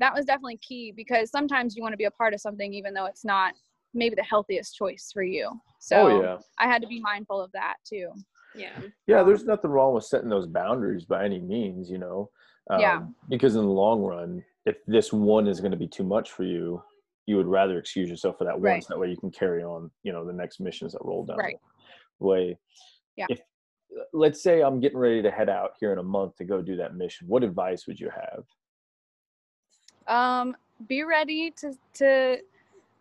that was definitely key because sometimes you want to be a part of something even though it's not maybe the healthiest choice for you. So oh, yeah. I had to be mindful of that too. Yeah. Yeah, there's nothing wrong with setting those boundaries by any means, you know. Um, yeah. Because in the long run, if this one is going to be too much for you, you would rather excuse yourself for that right. once. That way you can carry on, you know, the next missions that roll down right. the way. Yeah. If let's say I'm getting ready to head out here in a month to go do that mission, what advice would you have? Um, be ready to to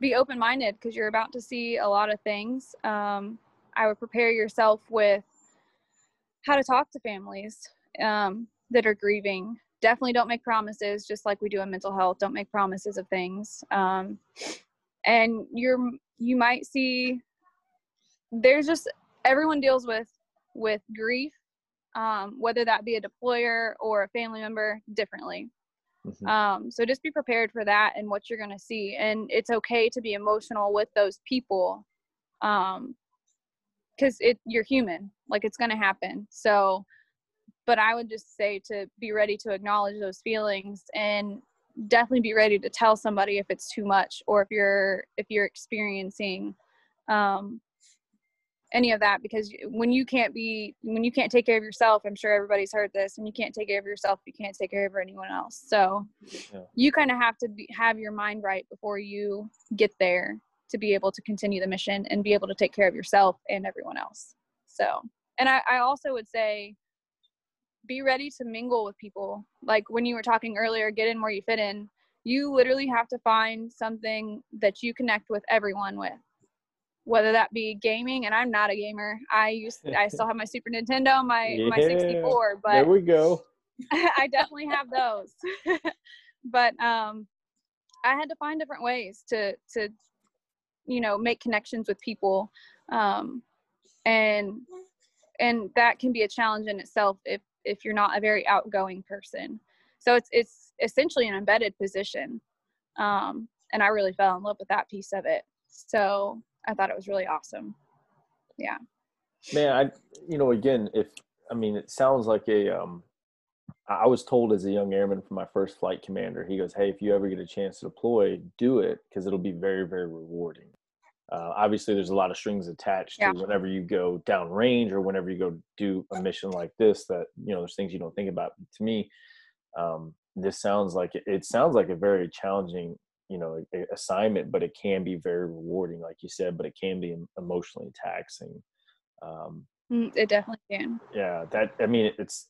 be open minded because you're about to see a lot of things. Um, I would prepare yourself with how to talk to families um, that are grieving. Definitely don't make promises, just like we do in mental health. Don't make promises of things. Um, and you're you might see there's just everyone deals with with grief um, whether that be a deployer or a family member, differently. Mhm. Um, so just be prepared for that and what you're going to see. And it's okay to be emotional with those people um, because it you're human. Like it's going to happen. So, but I would just say to be ready to acknowledge those feelings and definitely be ready to tell somebody if it's too much or if you're if you're experiencing um, any of that because when you can't be when you can't take care of yourself i'm sure everybody's heard this when you can't take care of yourself you can't take care of anyone else. So Yeah. you kind of have to be, have your mind right before you get there to be able to continue the mission and be able to take care of yourself and everyone else. So and i, I also would say be ready to mingle with people. Like when you were talking earlier get in where you fit in. You literally have to find something that you connect with everyone with whether that be gaming and i'm not a gamer i used i still have my super nintendo my my Yeah. 64 there but we go. i definitely have those but um i had to find different ways to to you know make connections with people um and and that can be a challenge in itself if if you're not a very outgoing person so it's it's essentially an embedded position um and i really fell in love with that piece of it so i thought it was really awesome yeah Man, I you know again if I mean it sounds like a um I was told as a young airman from my first flight commander, he goes, "Hey, if you ever get a chance to deploy, do it because it'll be very, very rewarding." Uh, obviously, there's a lot of strings attached Yeah. to whenever you go down range or whenever you go do a mission like this. That you know, there's things you don't think about. To me, um, this sounds like it sounds like a very challenging, you know, assignment, but it can be very rewarding, like you said. But it can be emotionally taxing. Um, Mm, it definitely can yeah that i mean it's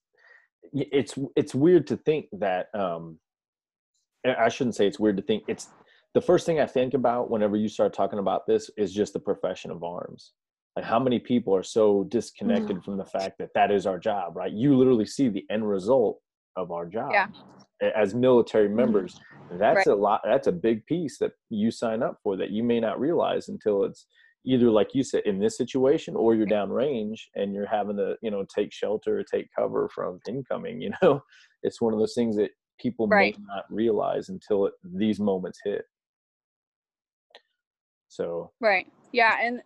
it's it's weird to think that um I- i shouldn't say it's weird to think it's the first thing i think about whenever you start talking about this is just the profession of arms like how many people are so disconnected from the fact that that is our job right you literally see the end result of our job Yeah. As military mm-hmm. members that's Right. a lot that's a big piece that you sign up for that you may not realize until it's either like you said in this situation or you're downrange and you're having to you know take shelter or take cover from incoming you know it's one of those things that people Right. may not realize until it, these moments hit so Right. Yeah, and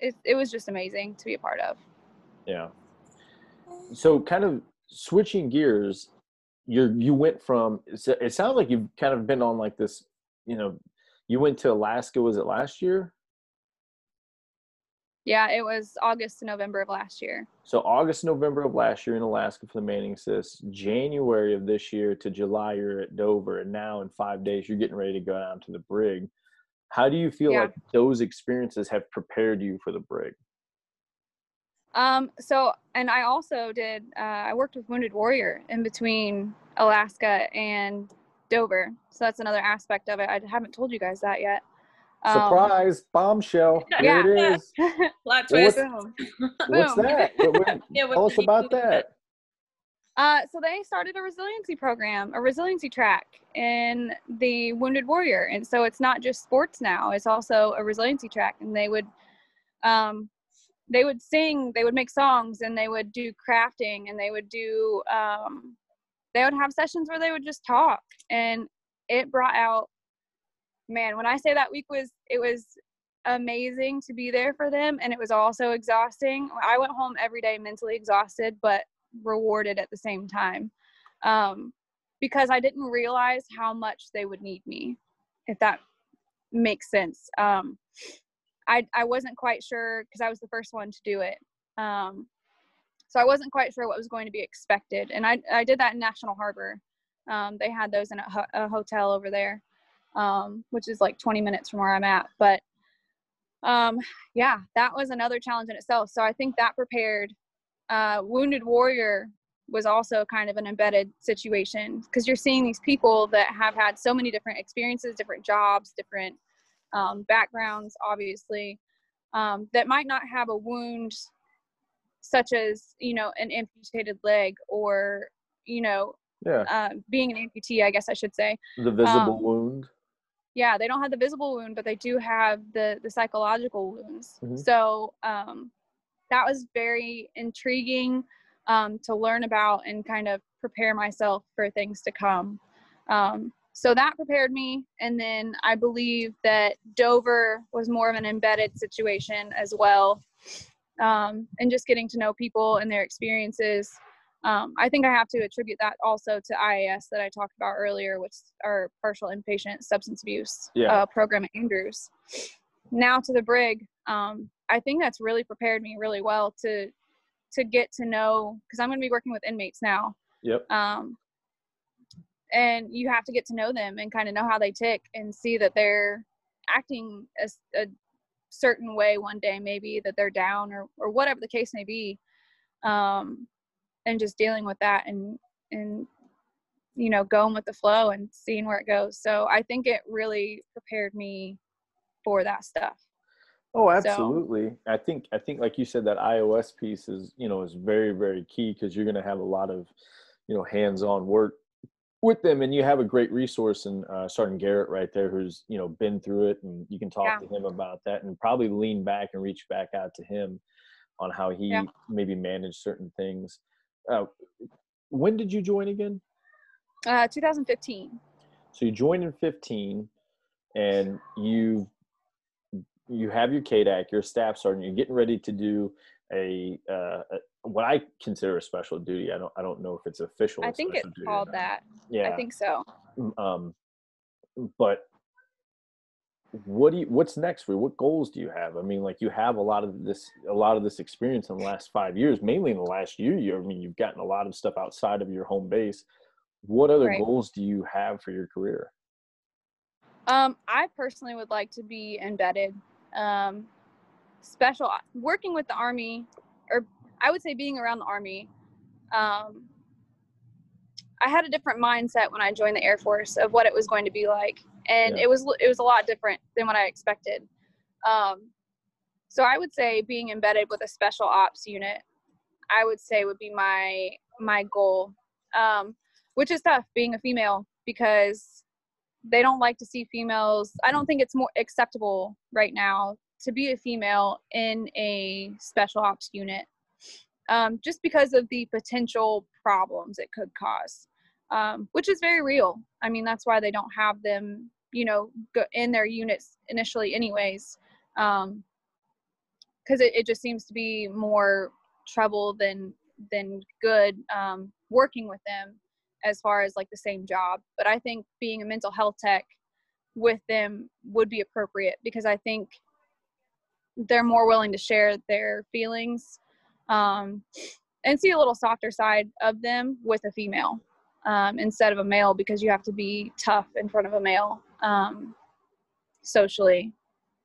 it it was just amazing to be a part of. yeah so kind of switching gears you're you went from it sounds like you've kind of been on like this you know you went to alaska was it last year Yeah, it was August to November of last year. So August, November of last year in Alaska for the Manning Sis. January of this year to July you're at Dover, and now in five days you're getting ready to go down to the brig. How do you feel Yeah. like those experiences have prepared you for the brig? Um, so and I also did uh, I worked with Wounded Warrior in between Alaska and Dover. So that's another aspect of it. I haven't told you guys that yet. Um, Surprise, bombshell! Here Yeah. it is. Plot Well, twist. boom. What's Boom. that? What- what- Yeah, what tell us about that. Uh, so they started a resiliency program, a resiliency track in the Wounded Warrior, and so it's not just sports now; it's also a resiliency track. And they would, um, they would sing, they would make songs, and they would do crafting, and they would do, um, they would have sessions where they would just talk, and it brought out, man. When I say that week was, it was amazing to be there for them, and it was also exhausting. I went home every day mentally exhausted, but rewarded at the same time um, because I didn't realize how much they would need me, if that makes sense. Um, I, I wasn't quite sure because I was the first one to do it. Um, so I wasn't quite sure what was going to be expected. And I, I did that in National Harbor. Um, they had those in a, ho- a hotel over there, um, which is like 20 minutes from where I'm at. But um, yeah, that was another challenge in itself. So I think that prepared uh, Wounded Warrior was also kind of an embedded situation because you're seeing these people that have had so many different experiences, different jobs, different um, backgrounds, obviously, um, that might not have a wound such as, you know, an amputated leg or, you know, Yeah, uh, being an amputee, I guess I should say. the visible um, wound. yeah they don't have the visible wound but they do have the the psychological wounds Mhm. so um that was very intriguing um, to learn about and kind of prepare myself for things to come. So that prepared me. And then I believe that Dover was more of an embedded situation as well. Um, and just getting to know people and their experiences. Um, I think I have to attribute that also to IAS that I talked about earlier, which are partial inpatient substance abuse Yeah. uh, program at Andrews. Now to the Brig, um, I think that's really prepared me really well to to get to know because I'm going to be working with inmates now Yep. um, and you have to get to know them and kind of know how they tick and see that they're acting a certain way one day maybe that they're down or, or whatever the case may be um, and just dealing with that and and you know going with the flow and seeing where it goes so i think it really prepared me for that stuff Oh, So- absolutely. I think I think like you said that iOS piece is you know is very very key because you're going to have a lot of you know hands-on work with them, and you have a great resource in uh, Sergeant Garrett right there, who's you know been through it, and you can talk Yeah. to him about that, and probably lean back and reach back out to him on how he Yeah. maybe managed certain things. Uh, when did you join again? uh, 2015 So you joined in 15, and you you have your KDAC, you're staff sergeant, you're getting ready to do a, uh, a what I consider a special duty. I don't I don't know if it's official. i think it's special duty or called that Yeah. i think so Um, but what do you what's next for you? What goals do you have? I mean, like you have a lot of this a lot of this experience in the last five years, mainly in the last year. You I mean you've gotten a lot of stuff outside of your home base. What other Right. goals do you have for your career? Um, I personally would like to be embedded. Um, special working with the army, or I would say being around the army. Um, I had a different mindset when I joined the Air Force of what it was going to be like, and Yeah. it was it was a lot different than what I expected. Um, so I would say being embedded with a special ops unit, I would say would be my my goal, um, which is tough being a female because they don't like to see females. I don't think it's more acceptable right now to be a female in a special ops unit, um, just because of the potential problems it could cause, um, which is very real. I mean, that's why they don't have them, you know, go in their units initially, anyways, because it, it just seems to be more trouble than than good um, working with them as far as like the same job. But I think being a mental health tech with them would be appropriate because I think they're more willing to share their feelings um, and see a little softer side of them with a female um, instead of a male because you have to be tough in front of a male um, socially.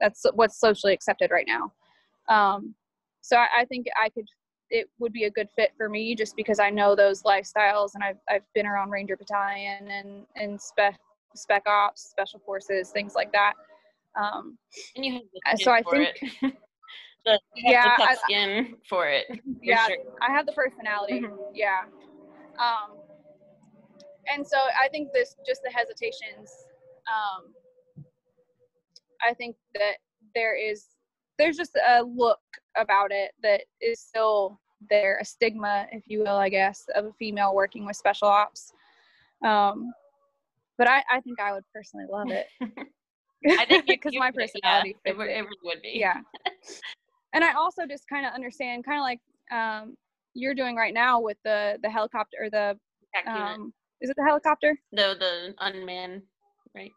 That's what's socially accepted right now. Um, so I, I think I could it would be a good fit for me just because I know those lifestyles and I've I've been around Ranger Battalion and and spec spec ops, special forces, things like that. Um, And you have so I think- the, Yeah, have the I- skin for it. for yeah, sure. I have the personality. Mhm. Yeah. Um, and so I think this just the hesitations. Um, I think that there is there's just a look about it that is still there, a stigma, if you will, I guess, of a female working with special ops. Um, but I, I think I would personally love it. I think because my would, yeah, personality it, would- it. it would be. yeah and i also just kind of understand kind of like um you're doing right now with the the helicopter or the um is it the helicopter No, the unmanned, right?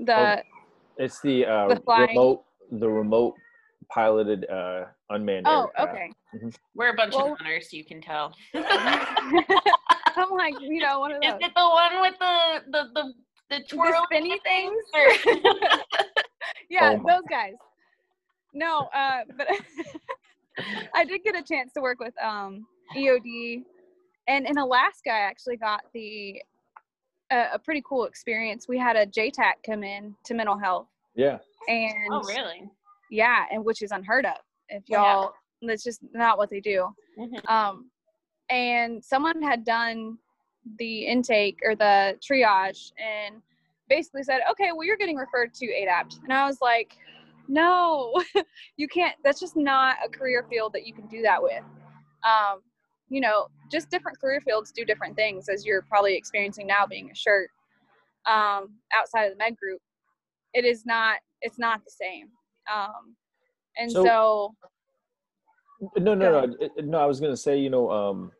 the It's the, uh, The remote, the remote piloted uh, unmanned oh aircraft. okay We're a bunch Well- of hunters, you can tell. I'm like you know one of those Is it the one with the the the the twirly spinny things? Or- yeah Oh those guys no uh but i did get a chance to work with um eod and in alaska i actually got the uh, a pretty cool experience we had a jtac come in to mental health Yeah. and oh, really? yeah and which is unheard of if y'all that's just not what they do Mhm. um and someone had done the intake or the triage and basically said okay well you're getting referred to adapt and i was like no, you can't. That's just not a career field that you can do that with. Um, you know, just different career fields do different things, as you're probably experiencing now being a shirt um, outside of the med group. It is not. It's not the same. Um, and so, so no, no, no, no. I was gonna say, you know, um,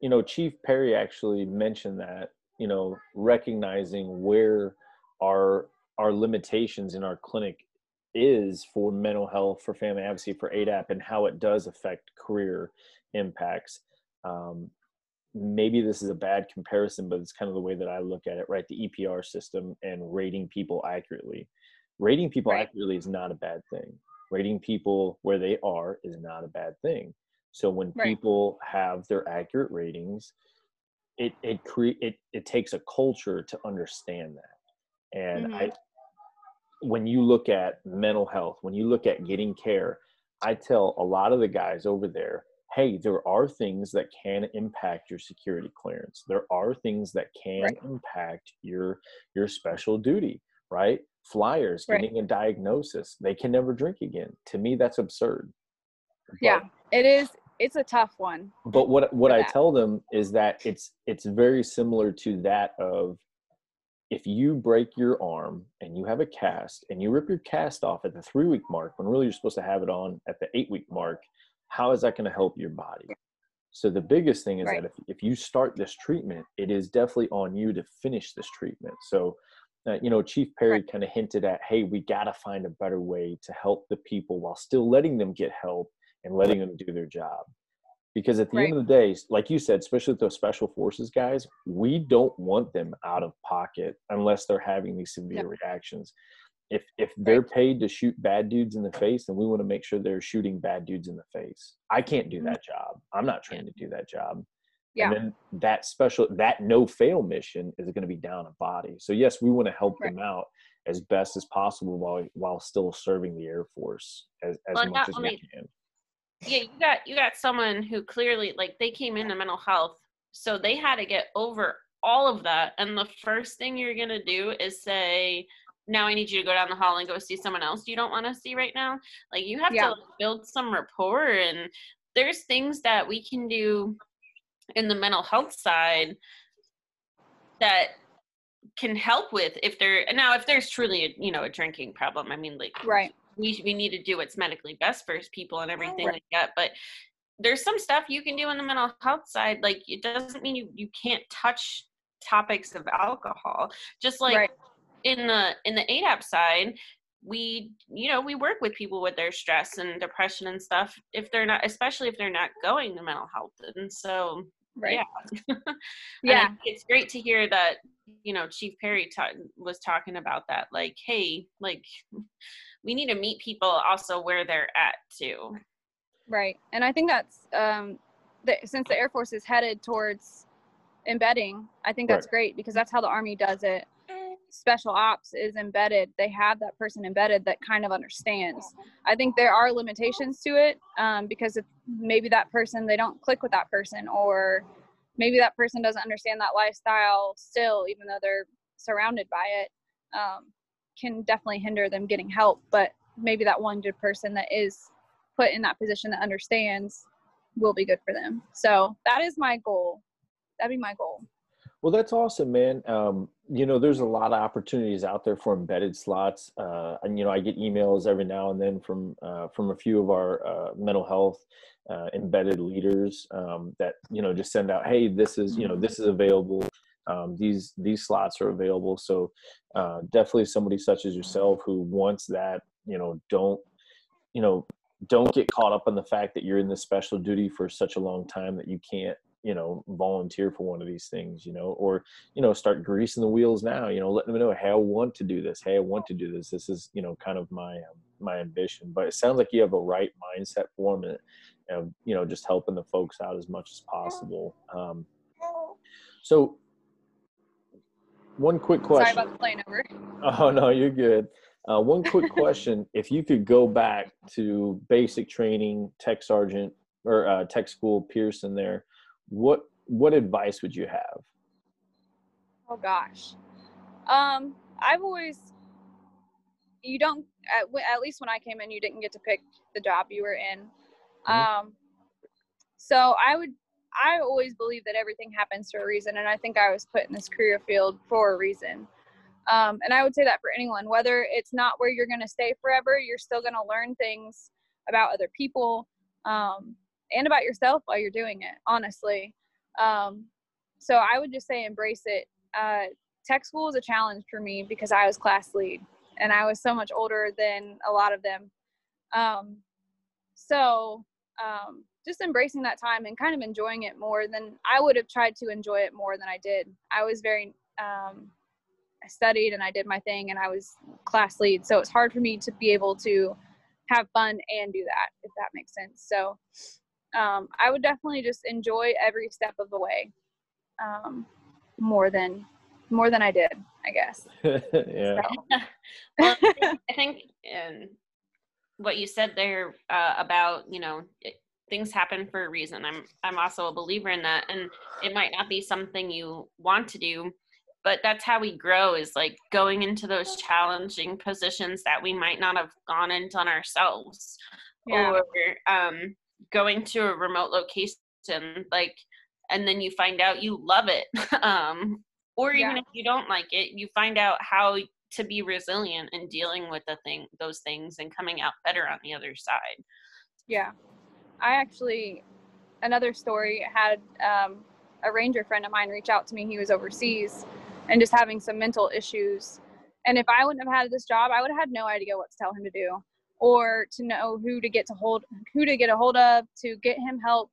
you know, Chief Perry actually mentioned that, you know, recognizing where our our limitations in our clinic is for mental health, for family advocacy, for ADAP, and how it does affect career impacts. Um, maybe this is a bad comparison, but it's kind of the way that I look at it, right? The EPR system and rating people accurately. Rating people right. accurately is not a bad thing. Rating people where they are is not a bad thing. So when right. people have their accurate ratings, it it create it it takes a culture to understand that. And mm-hmm. I when you look at mental health, when you look at getting care, I tell a lot of the guys over there, hey, there are things that can impact your security clearance. There are things that can right. impact your your special duty, right? Flyers right. getting a diagnosis, they can never drink again. To me, that's absurd. Yeah, it is. It's a tough one. But what what I tell them is that it's it's very similar to that of if you break your arm and you have a cast and you rip your cast off at the three week mark when really you're supposed to have it on at the eight week mark, how is that going to help your body? So the biggest thing is right. that if, if you start this treatment, it is definitely on you to finish this treatment. So, uh, you know, Chief Perry right. kind of hinted at, hey, we got to find a better way to help the people while still letting them get help and letting them do their job because at the right. end of the day like you said especially with those special forces guys we don't want them out of pocket unless they're having these severe reactions if if they're right. paid to shoot bad dudes in the face then we want to make sure they're shooting bad dudes in the face i can't do mm-hmm. that job i'm not trained to do that job yeah. and then that special that no fail mission is going to be down a body so yes we want to help right. them out as best as possible while while still serving the air force as, as well, much as only, we can yeah you got you got someone who clearly like they came into mental health so they had to get over all of that and the first thing you're going to do is say now i need you to go down the hall and go see someone else you don't want to see right now like you have yeah. to build some rapport and there's things that we can do in the mental health side that can help with if there now if there's truly a you know a drinking problem i mean like right we we need to do what's medically best for people and everything right. like that. But there's some stuff you can do on the mental health side. Like it doesn't mean you you can't touch topics of alcohol. Just like right. in the in the ADAP side, we you know we work with people with their stress and depression and stuff if they're not especially if they're not going to mental health and so right yeah yeah it's great to hear that you know chief perry ta- was talking about that like hey like we need to meet people also where they're at too. Right. And I think that's um the, since the Air Force is headed towards embedding, I think that's right. great because that's how the Army does it. Special ops is embedded. They have that person embedded that kind of understands. I think there are limitations to it um, because if maybe that person, they don't click with that person, or maybe that person doesn't understand that lifestyle still, even though they're surrounded by it. Um, can definitely hinder them getting help but maybe that one good person that is put in that position that understands will be good for them. So that is my goal. That'd be my goal. Well that's awesome man. Um, you know there's a lot of opportunities out there for embedded slots. Uh, and you know i get emails every now and then from uh, from a few of our uh, mental health uh, embedded leaders um, that you know just send out hey this is you know this is available um, these these slots are available. So uh, definitely somebody such as yourself who wants that you know don't you know don't get caught up on the fact that you're in this special duty for such a long time that you can't you know volunteer for one of these things you know or you know start greasing the wheels now you know letting them know hey i want to do this. Hey i want to do this. This is you know kind of my um, my ambition. But it sounds like you have a right mindset for it and you know just helping the folks out as much as possible. Um, so one quick question. Sorry about the plane over. Oh no, you're good. Uh, one quick question: If you could go back to basic training, tech sergeant or uh, tech school Pierson, there, what what advice would you have? Oh gosh, um, I've always you don't at, at, least when i came in you didn't get to pick the job you were in mm-hmm. um so i would i always believe that everything happens for a reason and i think i was put in this career field for a reason. Um, and i would say that for anyone whether it's not where you're going to stay forever you're still going to learn things about other people um, and about yourself while you're doing it honestly. Um, so i would just say embrace it. Uh, tech school was a challenge for me because i was class lead and I was so much older than a lot of them. Um, so um, just embracing that time and kind of enjoying it more than I would have tried to enjoy it more than I did. I was very, um, I studied and I did my thing and I was class lead. So it's hard for me to be able to have fun and do that, if that makes sense. So um, I would definitely just enjoy every step of the way um, more than more than I did, I guess. yeah. So. well, I think and what you said there uh, about you know it, things happen for a reason. I'm I'm also a believer in that, and it might not be something you want to do, but that's how we grow. Is like going into those challenging positions that we might not have gone into on ourselves, yeah. or um, going to a remote location like and then you find out you love it um, or even yeah. if you don't like it you find out how to be resilient in dealing with the thing those things and coming out better on the other side yeah i actually another story had um, a ranger friend of mine reach out to me he was overseas and just having some mental issues and if i wouldn't have had this job i would have had no idea what to tell him to do or to know who to get to hold who to get a hold of to get him help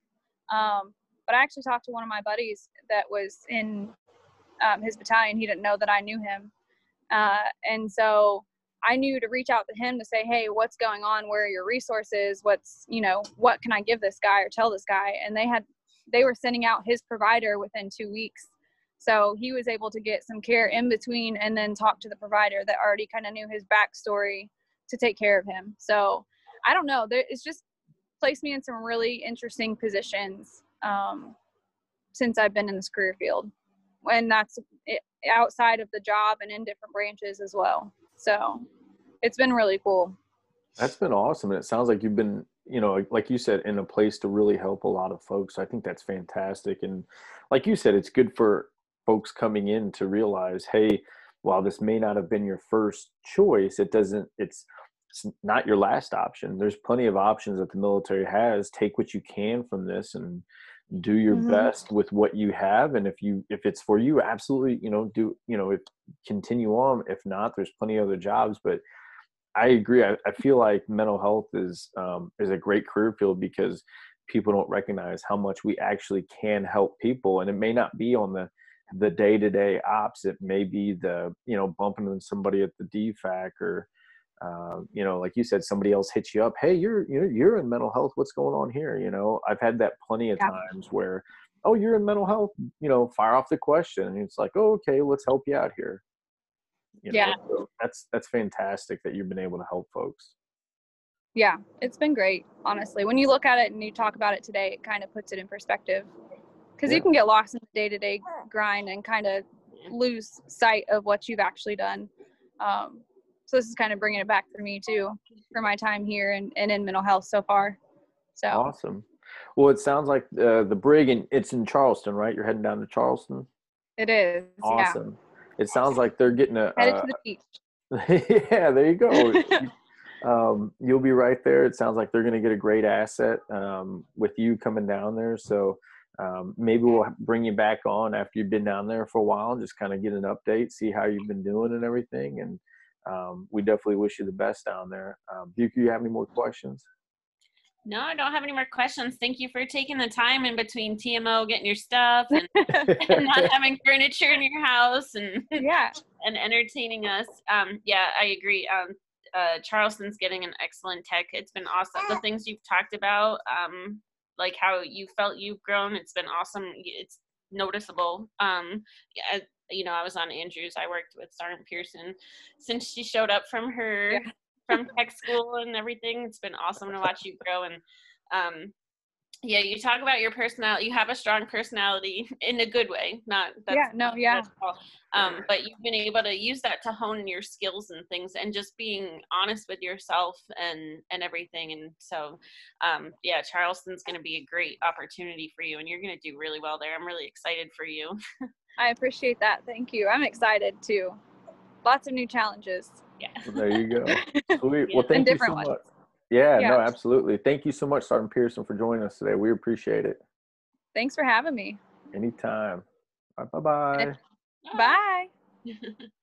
um, but i actually talked to one of my buddies that was in um, his battalion. He didn't know that I knew him. Uh, and so I knew to reach out to him to say, hey, what's going on? Where are your resources? What's, you know, what can I give this guy or tell this guy? And they had, they were sending out his provider within two weeks. So he was able to get some care in between and then talk to the provider that already kind of knew his backstory to take care of him. So I don't know. It's just placed me in some really interesting positions um, since I've been in this career field and that's outside of the job and in different branches as well. So it's been really cool. That's been awesome. And it sounds like you've been, you know, like you said, in a place to really help a lot of folks. I think that's fantastic. And like you said, it's good for folks coming in to realize, hey, while this may not have been your first choice, it doesn't, it's, it's not your last option. There's plenty of options that the military has. Take what you can from this and do your mm-hmm. best with what you have and if you if it's for you absolutely you know do you know if continue on if not there's plenty of other jobs but i agree i, I feel like mental health is um, is a great career field because people don't recognize how much we actually can help people and it may not be on the the day-to-day ops it may be the you know bumping into somebody at the dfac or uh, you know, like you said, somebody else hits you up. Hey, you're you're you're in mental health. What's going on here? You know, I've had that plenty of yeah. times where, oh, you're in mental health. You know, fire off the question, and it's like, oh, okay, let's help you out here. You know, yeah, so that's that's fantastic that you've been able to help folks. Yeah, it's been great, honestly. When you look at it and you talk about it today, it kind of puts it in perspective. Because yeah. you can get lost in the day to day grind and kind of lose sight of what you've actually done. Um, so this is kind of bringing it back for me too for my time here and, and in mental health so far so awesome well it sounds like uh, the brig and it's in charleston right you're heading down to charleston it is awesome. It sounds like they're getting a headed uh, to the beach. Yeah there you go. Um, you'll be right there. It sounds like they're going to get a great asset um, with you coming down there. So um, maybe we'll bring you back on after you've been down there for a while and just kind of get an update see how you've been doing and everything. And um, we definitely wish you the best down there. Um, do you have any more questions? No, I don't have any more questions. Thank you for taking the time in between TMO, getting your stuff, and, and not having furniture in your house, and yeah, and entertaining us. Um, yeah, I agree. Um, uh, Charleston's getting an excellent tech. It's been awesome. The things you've talked about, um, like how you felt you've grown, it's been awesome. It's noticeable. Um, you know, I was on Andrews. I worked with Sergeant Pierson since she showed up from her yeah. From tech school and everything. It's been awesome to watch you grow and um yeah you talk about your personality you have a strong personality in a good way not that's, yeah no yeah. um, but you've been able to use that to hone your skills and things and just being honest with yourself and and everything. And so um, yeah charleston's going to be a great opportunity for you and you're going to do really well there. I'm really excited for you. I appreciate that. Thank you. I'm excited too. Lots of new challenges yeah there you go Sweet. well thank you so ones. much yeah, yeah, no, absolutely. Thank you so much, Sergeant Pierson, for joining us today. We appreciate it. Thanks for having me. Anytime. Bye bye. Bye.